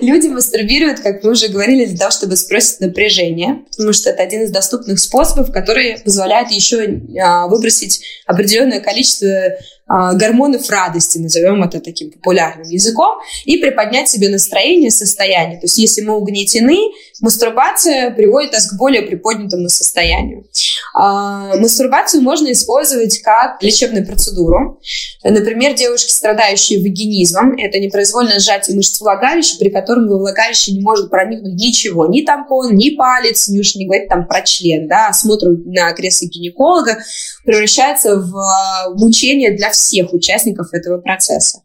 Speaker 2: Люди мастурбируют, как мы уже говорили, для того, чтобы сбросить напряжение, потому что это один из доступных способов, который позволяет еще а, выбросить определенное количество а, гормонов радости, назовем это таким популярным языком, и приподнять себе настроение, состояние. То есть если мы угнетены, мастурбация приводит нас к более приподнятому состоянию. А, мастурбацию можно использовать как лечебную процедуру. Например, девушки, страдающие вагинизмом, это непроизвольное сжатие мышц влагалища, при котором во влагалище не может проникнуть ничего, ни тампон, ни палец, не уж не говорить там про член, да, осмотр на кресле гинеколога превращается в а, мучение для всех участников этого процесса.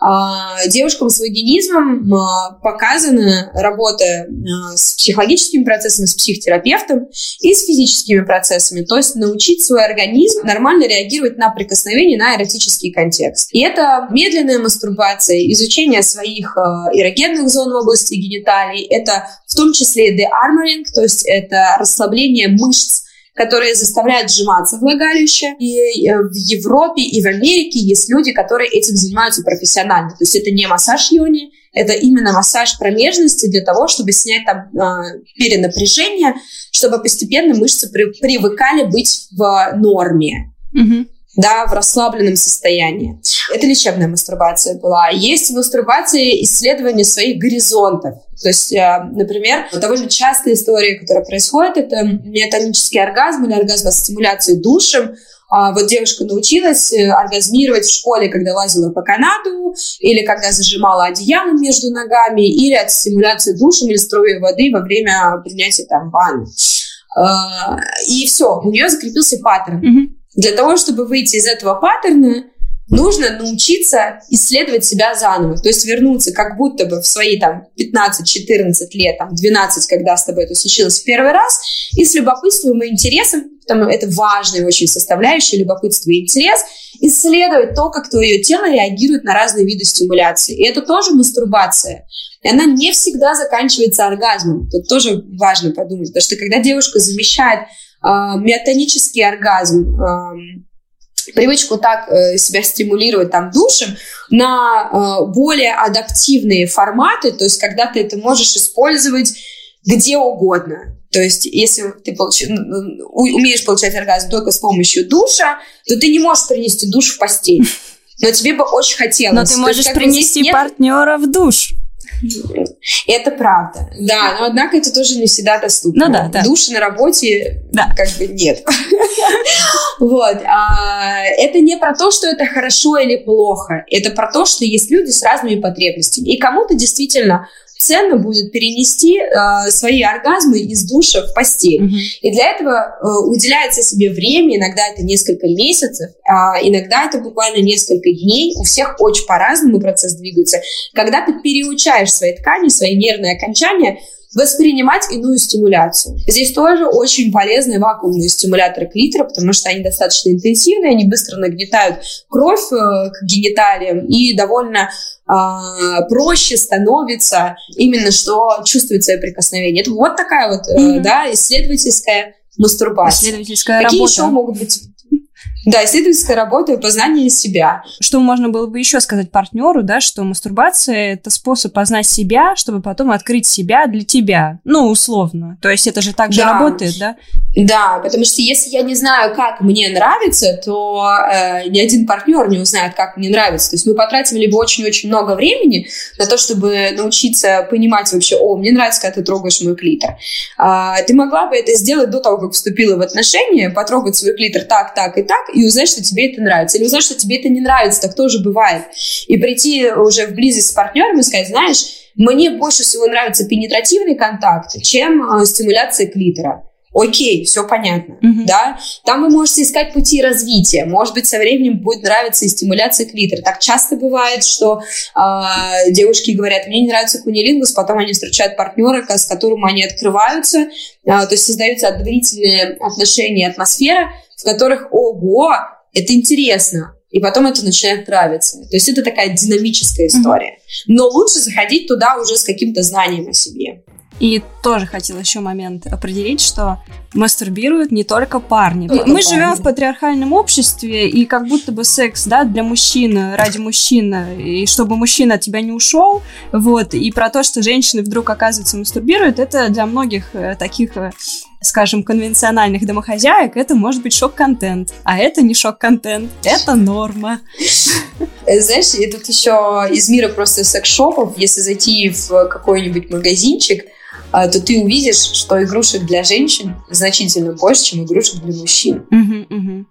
Speaker 2: А, девушкам с вагинизмом а, показана работа с психологическими процессами, с психотерапевтом и с физическими процессами, то есть научить свой организм нормально реагировать на прикосновение, на эротический контекст. И это медленная мастурбация, изучение своих эрогенных зон в области гениталий, это в том числе de-armoring, то есть это расслабление мышц которые заставляют сжиматься влагалище. И э, в Европе и в Америке есть люди, которые этим занимаются профессионально. То есть это не массаж йони, это именно массаж промежности для того, чтобы снять там э, перенапряжение, чтобы постепенно мышцы при, привыкали быть в норме. Mm-hmm да, в расслабленном состоянии. Это лечебная мастурбация была. Есть мастурбация исследования своих горизонтов. То есть, э, например, довольно частая история, которая происходит, это миотонический оргазм или оргазм от стимуляции душем. А вот девушка научилась э, оргазмировать в школе, когда лазила по канату, или когда зажимала одеяло между ногами, или от стимуляции душем или струей воды во время принятия там ванны. А, и все, у нее закрепился паттерн. Mm-hmm. Для того, чтобы выйти из этого паттерна, нужно научиться исследовать себя заново. То есть вернуться как будто бы в свои там 15-14 лет, там 12, когда с тобой это случилось в первый раз, и с любопытством и интересом, потому это важная очень составляющая, любопытство и интерес, исследовать то, как твое тело реагирует на разные виды стимуляции. И это тоже мастурбация. И она не всегда заканчивается оргазмом. Тут тоже важно подумать, потому что когда девушка замещает миотонический оргазм, привычку так э, себя стимулировать там душем на э, более адаптивные форматы, то есть когда ты это можешь использовать где угодно. То есть, если ты получ... умеешь получать оргазм только с помощью душа, то ты не можешь принести душ в постель. Но тебе бы очень хотелось.
Speaker 1: Но ты можешь есть, принести нет... партнера в душ.
Speaker 2: Это правда, да, но однако это тоже не всегда доступно.
Speaker 1: Ну да, да.
Speaker 2: Души на работе
Speaker 1: Да.
Speaker 2: как бы нет. Вот. а, Это не про то, что это хорошо или плохо. Это про то, что есть люди с разными потребностями. И кому-то действительно ценно будет перенести э, свои оргазмы из душа в постель.
Speaker 1: Мгм.
Speaker 2: И для этого э, уделяется себе время, иногда это несколько месяцев, а иногда это буквально несколько дней. У всех очень по-разному процесс двигается. Когда ты переучаешь свои ткани, свои нервные окончания, воспринимать иную стимуляцию. Здесь тоже очень полезны вакуумные стимуляторы клитора, потому что они достаточно интенсивные, они быстро нагнетают кровь э, к гениталиям и довольно проще становится именно что чувствует свое прикосновение. Это вот такая вот,
Speaker 1: Мгм.
Speaker 2: да, исследовательская мастурбация.
Speaker 1: Исследовательская
Speaker 2: Какие
Speaker 1: работа.
Speaker 2: еще могут быть? Да, исследовательская работа и познание себя.
Speaker 1: Что можно было бы еще сказать партнеру, да, что мастурбация это способ познать себя, чтобы потом открыть себя для тебя. Ну, условно. То есть это же так же
Speaker 2: Да.
Speaker 1: работает, да?
Speaker 2: Да, потому что если я не знаю, как мне нравится, то э, ни один партнер не узнает, как мне нравится. То есть мы потратили бы очень-очень много времени на то, чтобы научиться понимать вообще, о, мне нравится, когда ты трогаешь мой клитор. А, ты могла бы это сделать до того, как вступила в отношения, потрогать свой клитор так, так и так, и узнать, что тебе это нравится. Или узнать, что тебе это не нравится, так тоже бывает. И прийти уже в близость с партнером и сказать, знаешь, мне больше всего нравится пенетративный контакт, чем э, стимуляция клитора. Окей, все понятно,
Speaker 1: Мгм.
Speaker 2: да. Там вы можете искать пути развития. Может быть, со временем будет нравиться и стимуляция клитора. Так часто бывает, что а, девушки говорят, мне не нравится кунилингус, потом они встречают партнера, с которым они открываются, а, то есть создаются доверительные отношения, атмосфера, в которых, ого, это интересно. И потом это начинает нравиться. То есть это такая динамическая история. Но лучше заходить туда уже с каким-то знанием о себе.
Speaker 1: И тоже хотела еще момент определить, что мастурбируют не только парни.
Speaker 2: Только
Speaker 1: Мы
Speaker 2: парни.
Speaker 1: живем в патриархальном обществе, и как будто бы секс, да, для мужчины, ради мужчины, и чтобы мужчина от тебя не ушел, вот, и про то, что женщины вдруг, оказывается, мастурбируют, это для многих э, таких, э, скажем, конвенциональных домохозяек, это может быть шок-контент, а это не шок-контент, это норма.
Speaker 2: Э, Знаешь, и тут еще из мира просто секс-шопов, если зайти в какой-нибудь магазинчик, а, то ты увидишь, что игрушек для женщин значительно больше, чем игрушек для мужчин.
Speaker 1: Мгм, мгм.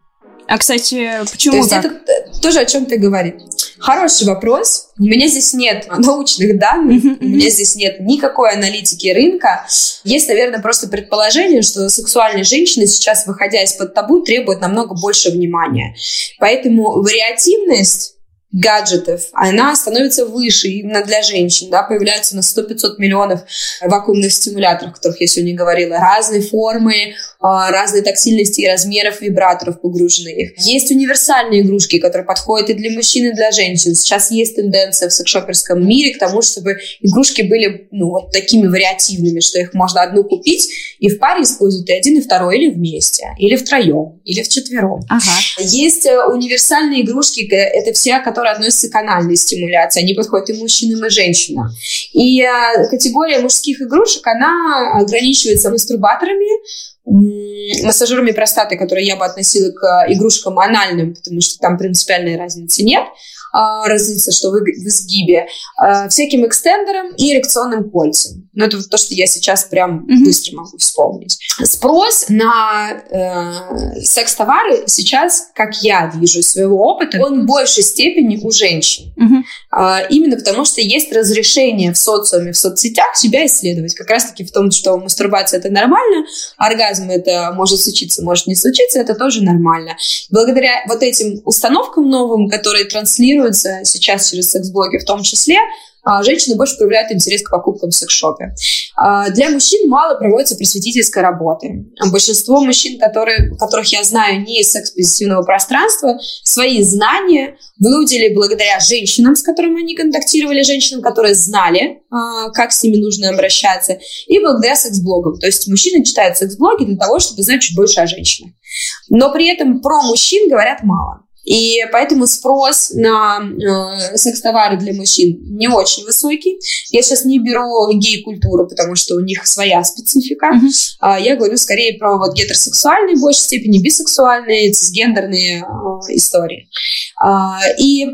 Speaker 1: А, кстати,
Speaker 2: То
Speaker 1: почему
Speaker 2: есть
Speaker 1: так?
Speaker 2: это э, тоже о чем-то говорит. Хороший вопрос. У меня здесь нет научных данных, у меня здесь нет никакой аналитики рынка. Есть, наверное, просто предположение, что сексуальные женщины сейчас, выходя из-под табу, требуют намного больше внимания. Поэтому вариативность гаджетов, она становится выше именно для женщин, да, появляются на 100-500 миллионов вакуумных стимуляторов, о которых я сегодня говорила, разные формы, а, разной тактильности и размеров вибраторов погруженных. Есть универсальные игрушки, которые подходят и для мужчин, и для женщин. Сейчас есть тенденция в секшоперском мире к тому, чтобы игрушки были ну, вот такими вариативными, что их можно одну купить и в паре использовать и один, и второй, или вместе, или втроем, или вчетвером.
Speaker 1: Ага.
Speaker 2: Есть э, универсальные игрушки, это все, которые относятся к анальной стимуляции. Они подходят и мужчинам, и женщинам. И э, категория мужских игрушек, она ограничивается мастурбаторами, массажерами простаты, которые я бы относила к э, игрушкам анальным, потому что там принципиальной разницы нет. А, разница, что в, иг- в изгибе, а, всяким экстендером и эрекционным кольцам. Ну, это вот то, что я сейчас прям
Speaker 1: Мгм.
Speaker 2: быстро могу вспомнить. Спрос на э, секс-товары сейчас, как я вижу из своего опыта, он в большей степени у женщин.
Speaker 1: Мгм.
Speaker 2: А, именно потому, что есть разрешение в социуме, в соцсетях себя исследовать. Как раз-таки в том, что мастурбация это нормально, оргазм это может случиться, может не случиться, это тоже нормально. Благодаря вот этим установкам новым, которые транслируются сейчас через секс-блоги в том числе, а, женщины больше проявляют интерес к покупкам в секс-шопе. А, Для мужчин мало проводится просветительской работы. Большинство мужчин, которые, которых я знаю не из секс-позитивного пространства, свои знания выудили благодаря женщинам, с которыми они контактировали, женщинам, которые знали, а, как с ними нужно обращаться, и благодаря секс-блогам. То есть мужчины читают секс-блоги для того, чтобы знать чуть больше о женщинах. Но при этом про мужчин говорят мало. И поэтому спрос на э, секс-товары для мужчин не очень высокий. Я сейчас не беру гей-культуру, потому что у них своя специфика.
Speaker 1: Мгм.
Speaker 2: А, Я говорю скорее про вот гетеросексуальные, в большей степени бисексуальные, цисгендерные э, истории. А, И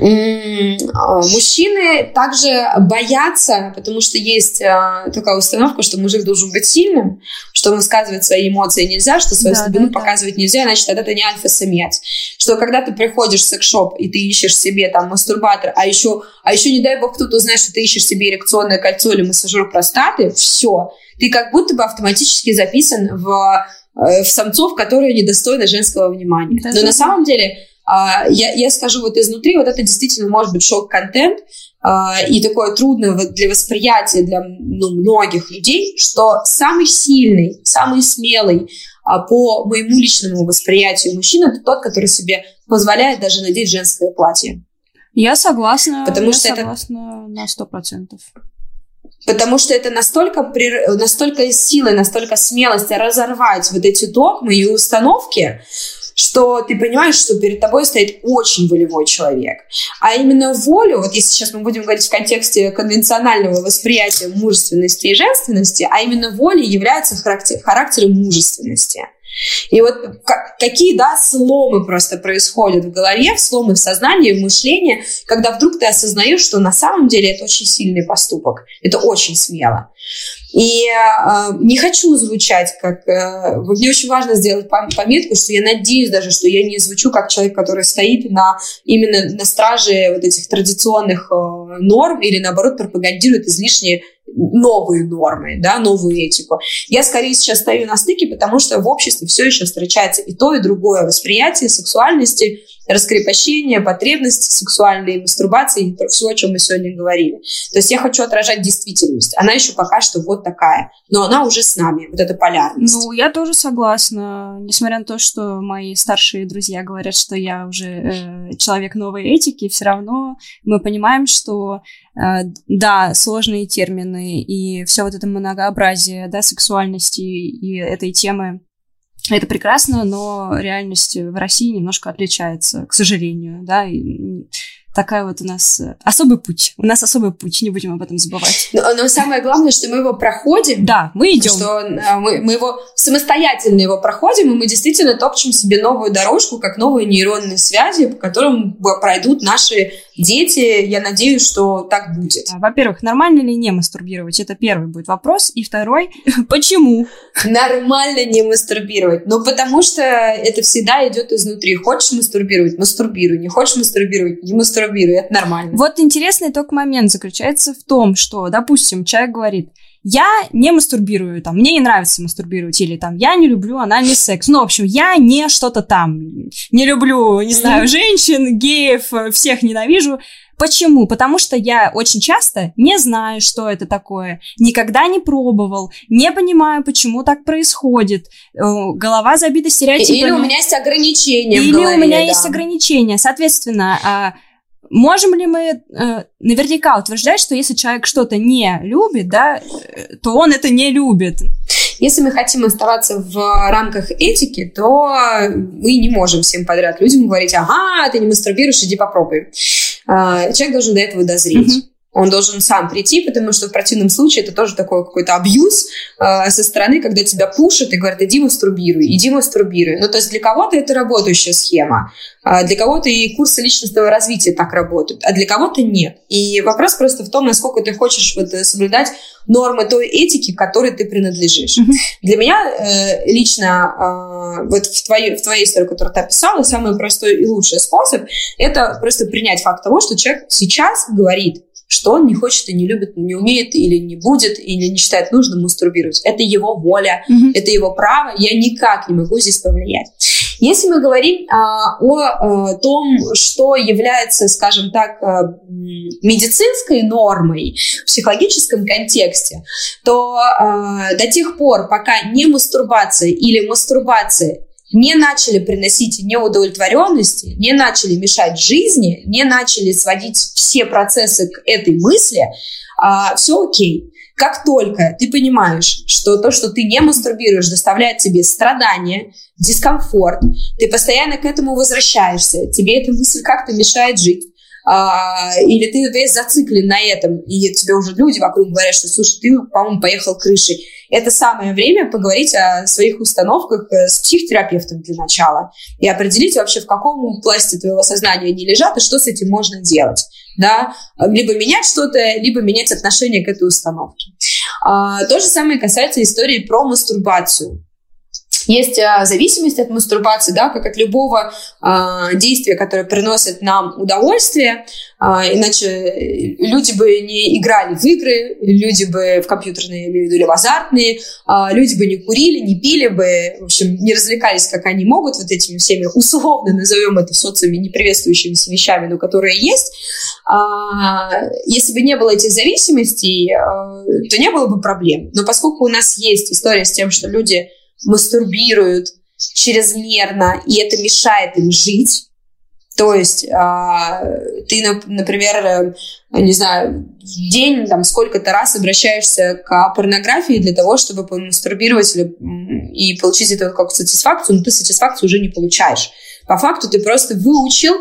Speaker 2: мужчины также боятся, потому что есть а, такая установка, что мужик должен быть сильным, что высказывать свои эмоции нельзя, что свою да, слабину да, показывать да. нельзя, значит, тогда ты не альфа-самец. Что когда ты приходишь в секс-шоп и ты ищешь себе там мастурбатор, а еще, а еще не дай бог кто-то узнает, что ты ищешь себе эрекционное кольцо или массажер простаты, все, ты как будто бы автоматически записан в, э, в самцов, которые недостойны женского внимания. Да, Но на самом деле а, я, я скажу вот изнутри, вот это действительно может быть шок-контент, Uh, и такое трудное для восприятия для ну, многих людей, что самый сильный, самый смелый uh, по моему личному восприятию мужчина это тот, который себе позволяет даже надеть женское платье.
Speaker 1: Я согласна. Потому я что согласна это... на сто процентов.
Speaker 2: Потому что это настолько, настолько силы, настолько смелости разорвать вот эти догмы и установки, что ты понимаешь, что перед тобой стоит очень волевой человек. А именно волю, вот если сейчас мы будем говорить в контексте конвенционального восприятия мужественности и женственности, а именно воля является характер, характером мужественности. И вот какие, да, сломы просто происходят в голове, сломы в сознании, в мышлении, когда вдруг ты осознаешь, что на самом деле это очень сильный поступок, это очень смело. И э, не хочу звучать как... Э, мне очень важно сделать пометку, что я надеюсь даже, что я не звучу как человек, который стоит на, именно на страже вот этих традиционных э, норм или, наоборот, пропагандирует излишние новые нормы, да, новую этику. Я скорее сейчас стою на стыке, потому что в обществе все еще встречается и то, и другое восприятие сексуальности, раскрепощение, потребности сексуальной, мастурбации, все, о чем мы сегодня говорили. То есть я хочу отражать действительность. Она еще пока что вот такая, но она уже с нами, вот эта полярность.
Speaker 1: Ну, я тоже согласна. Несмотря на то, что мои старшие друзья говорят, что я уже э, человек новой этики, все равно мы понимаем, что э, да, сложные термины и все вот это многообразие, да, сексуальности и этой темы это прекрасно, но реальность в России немножко отличается, к сожалению, да, и такая вот у нас э, особый путь. У нас особый путь, не будем об этом забывать.
Speaker 2: Но, но самое главное, что мы его проходим.
Speaker 1: Да, мы идем.
Speaker 2: Что э, мы, мы его самостоятельно его проходим, и мы действительно топчем себе новую дорожку, как новые нейронные связи, по которым пройдут наши дети. Я надеюсь, что так будет.
Speaker 1: Во-первых, нормально ли не мастурбировать? Это первый будет вопрос. И второй, почему?
Speaker 2: Нормально не мастурбировать. Ну, потому что это всегда идет изнутри. Хочешь мастурбировать? Мастурбируй. Не хочешь мастурбировать? Не мастурбируй мастурбирую, это нормально.
Speaker 1: Вот интересный только момент заключается в том, что, допустим, человек говорит, я не мастурбирую, там, мне не нравится мастурбировать, или там, я не люблю анальный секс. Ну, в общем, я не что-то там, не люблю, не знаю, женщин, геев, всех ненавижу. Почему? Потому что я очень часто не знаю, что это такое, никогда не пробовал, не понимаю, почему так происходит. Э, голова забита стереотипами.
Speaker 2: Или у меня есть ограничения.
Speaker 1: Или голове, у меня да. есть ограничения. Соответственно, а, Можем ли мы э, наверняка утверждать, что если человек что-то не любит, да, э, то он это не любит?
Speaker 2: Если мы хотим оставаться в рамках этики, то мы не можем всем подряд людям говорить, ага, ты не мастурбируешь, иди попробуй. Э, человек должен до этого дозреть. Mm-hmm. Он должен сам прийти, потому что в противном случае это тоже такой какой-то абьюз э, со стороны, когда тебя пушат и говорят, иди мастурбируй, иди мастурбируй. Ну, то есть для кого-то это работающая схема, а для кого-то и курсы личностного развития так работают, а для кого-то нет. И вопрос просто в том, насколько ты хочешь вот, э, соблюдать нормы той этики, к которой ты принадлежишь. Mm-hmm. Для меня э, лично э, вот в твоей, в твоей истории, которую ты описала, самый простой и лучший способ – это просто принять факт того, что человек сейчас говорит, что он не хочет и не любит, не умеет или не будет, или не считает нужным мастурбировать. Это его воля, mm-hmm. это его право, я никак не могу здесь повлиять. Если мы говорим а, о а, том, что является, скажем так, а, медицинской нормой в психологическом контексте, то а, до тех пор, пока не мастурбация или мастурбация не начали приносить неудовлетворенности, не начали мешать жизни, не начали сводить все процессы к этой мысли, а, все окей. Как только ты понимаешь, что то, что ты не мастурбируешь, доставляет тебе страдания, дискомфорт, ты постоянно к этому возвращаешься, тебе эта мысль как-то мешает жить, а, или ты весь зациклен на этом, и тебе уже люди вокруг говорят, что, слушай, ты, по-моему, поехал крышей. Это самое время поговорить о своих установках э, с психотерапевтом для начала и определить вообще, в каком пласте твоего сознания они лежат и что с этим можно делать. Да? Либо менять что-то, либо менять отношение к этой установке. А, то же самое касается истории про мастурбацию. Есть а, зависимость от мастурбации, да, как от любого а, действия, которое приносит нам удовольствие. А, иначе люди бы не играли в игры, люди бы в компьютерные, виду, или в азартные, а, люди бы не курили, не пили бы, в общем, не развлекались, как они могут, вот этими всеми условно назовем это в социуме не приветствующимися вещами, но которые есть. А, если бы не было этих зависимостей, а, то не было бы проблем. Но поскольку у нас есть история с тем, что люди мастурбируют чрезмерно, и это мешает им жить. То есть э, ты, например, э, не знаю, в день там сколько-то раз обращаешься к порнографии для того, чтобы помастурбировать и получить это как сатисфакцию, но ты сатисфакцию уже не получаешь. По факту ты просто выучил,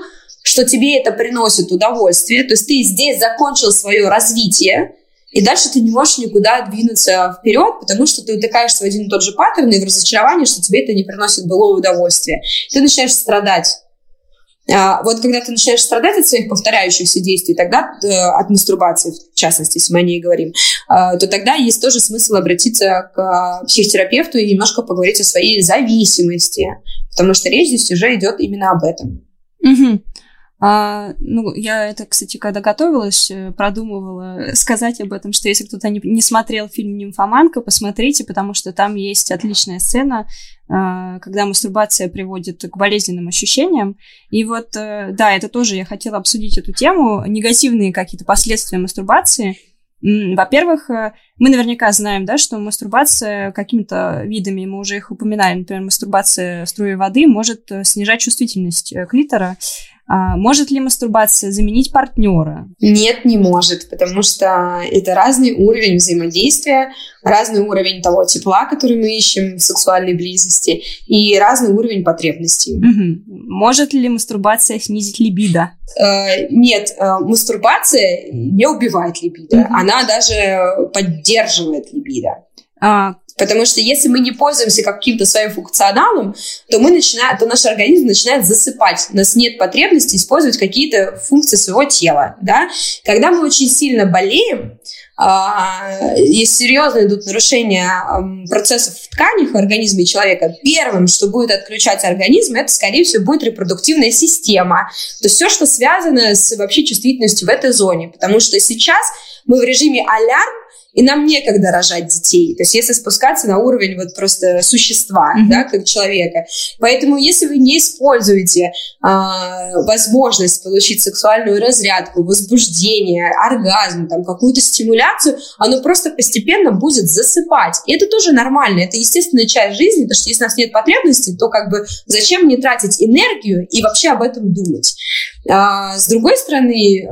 Speaker 2: что тебе это приносит удовольствие, то есть ты здесь закончил свое развитие, и дальше ты не можешь никуда двинуться вперед, потому что ты утыкаешься в один и тот же паттерн и в разочаровании, что тебе это не приносит былое удовольствие. Ты начинаешь страдать. А, вот когда ты начинаешь страдать от своих повторяющихся действий, тогда э, от мастурбации, в частности, если мы о ней говорим, а, то тогда есть тоже смысл обратиться к психотерапевту и немножко поговорить о своей зависимости, потому что речь здесь уже идет именно об этом.
Speaker 1: Угу. А, ну, я это, кстати, когда готовилась, э, продумывала сказать об этом, что если кто-то не, не смотрел фильм «Нимфоманка», посмотрите, потому что там есть отличная сцена, а, когда мастурбация приводит к болезненным ощущениям. И вот, э, да, это тоже я хотела обсудить эту тему, негативные какие-то последствия мастурбации. Во-первых, э, мы наверняка знаем, да, что мастурбация какими-то видами, мы уже их упоминали, например, мастурбация струей воды может снижать чувствительность клитора, а, может ли мастурбация заменить партнера?
Speaker 2: Нет, не может, потому что это разный уровень взаимодействия, разный уровень того тепла, который мы ищем в сексуальной близости, и разный уровень потребностей.
Speaker 1: Угу. Может ли мастурбация снизить либидо?
Speaker 2: Э, нет, э, мастурбация не убивает либидо, угу. она даже поддерживает либидо. А, Потому что если мы не пользуемся каким-то своим функционалом, то мы начинаем, то наш организм начинает засыпать. У нас нет потребности использовать какие-то функции своего тела. Да? Когда мы очень сильно болеем, а, есть серьезные идут нарушения процессов в тканях в организме человека, первым, что будет отключать организм, это, скорее всего, будет репродуктивная система. То есть все, что связано с вообще чувствительностью в этой зоне. Потому что сейчас мы в режиме алярм, и нам некогда рожать детей. То есть если спускаться на уровень вот просто существа, mm-hmm. да, как человека. Поэтому если вы не используете а, возможность получить сексуальную разрядку, возбуждение, оргазм, там, какую-то стимуляцию, оно просто постепенно будет засыпать. И это тоже нормально, это естественная часть жизни, потому что если у нас нет потребностей, то как бы зачем мне тратить энергию и вообще об этом думать? А, с другой стороны, э,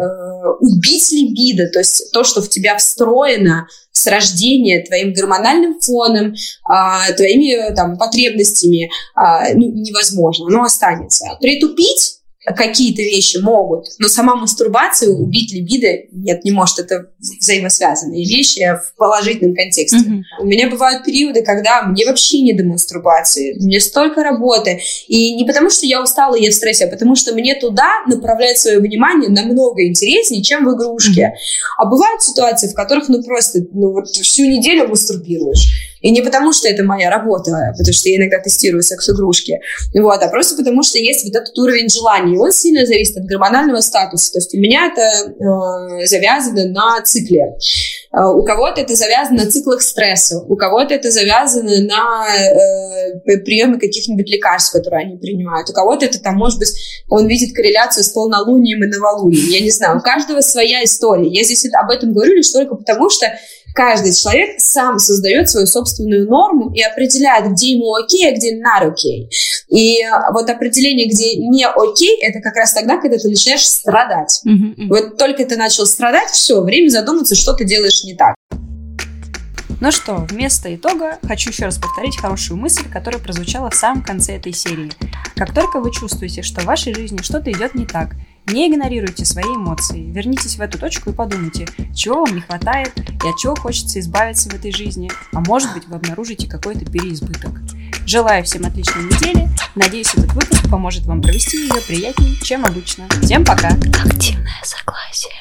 Speaker 2: убить либидо, то есть то, что в тебя встроено с рождения твоим гормональным фоном, а, твоими там, потребностями, а, ну, невозможно, оно останется. Притупить какие-то вещи могут, но сама мастурбация убить либидо нет, не может. Это взаимосвязанные вещи в положительном контексте. Mm-hmm. У меня бывают периоды, когда мне вообще не до мастурбации, мне столько работы, и не потому что я устала, я в стрессе, а потому что мне туда направлять свое внимание намного интереснее, чем в игрушке. Mm-hmm. А бывают ситуации, в которых ну просто ну вот всю неделю мастурбируешь. И не потому, что это моя работа, потому что я иногда тестирую секс-игрушки, вот, а просто потому, что есть вот этот уровень желаний. Он сильно зависит от гормонального статуса. То есть у меня это э, завязано на цикле. Э, у кого-то это завязано на циклах стресса, у кого-то это завязано на э, приеме каких-нибудь лекарств, которые они принимают, у кого-то это там, может быть, он видит корреляцию с полнолунием и новолунием. Я не знаю, у каждого своя история. Я здесь об этом говорю лишь только потому, что каждый человек сам создает свою собственную норму и определяет, где ему окей, а где not окей. И вот определение, где не окей, это как раз тогда, когда ты начинаешь страдать. Mm-hmm. Вот только ты начал страдать, все, время задуматься, что ты делаешь не так.
Speaker 1: Ну что, вместо итога хочу еще раз повторить хорошую мысль, которая прозвучала в самом конце этой серии. Как только вы чувствуете, что в вашей жизни что-то идет не так, Не игнорируйте свои эмоции, вернитесь в эту точку и подумайте, чего вам не хватает и от чего хочется избавиться в этой жизни, а может быть вы обнаружите какой-то переизбыток. Желаю всем отличной недели, надеюсь этот выпуск поможет вам провести ее приятнее, чем обычно. Всем пока!
Speaker 2: Активное согласие.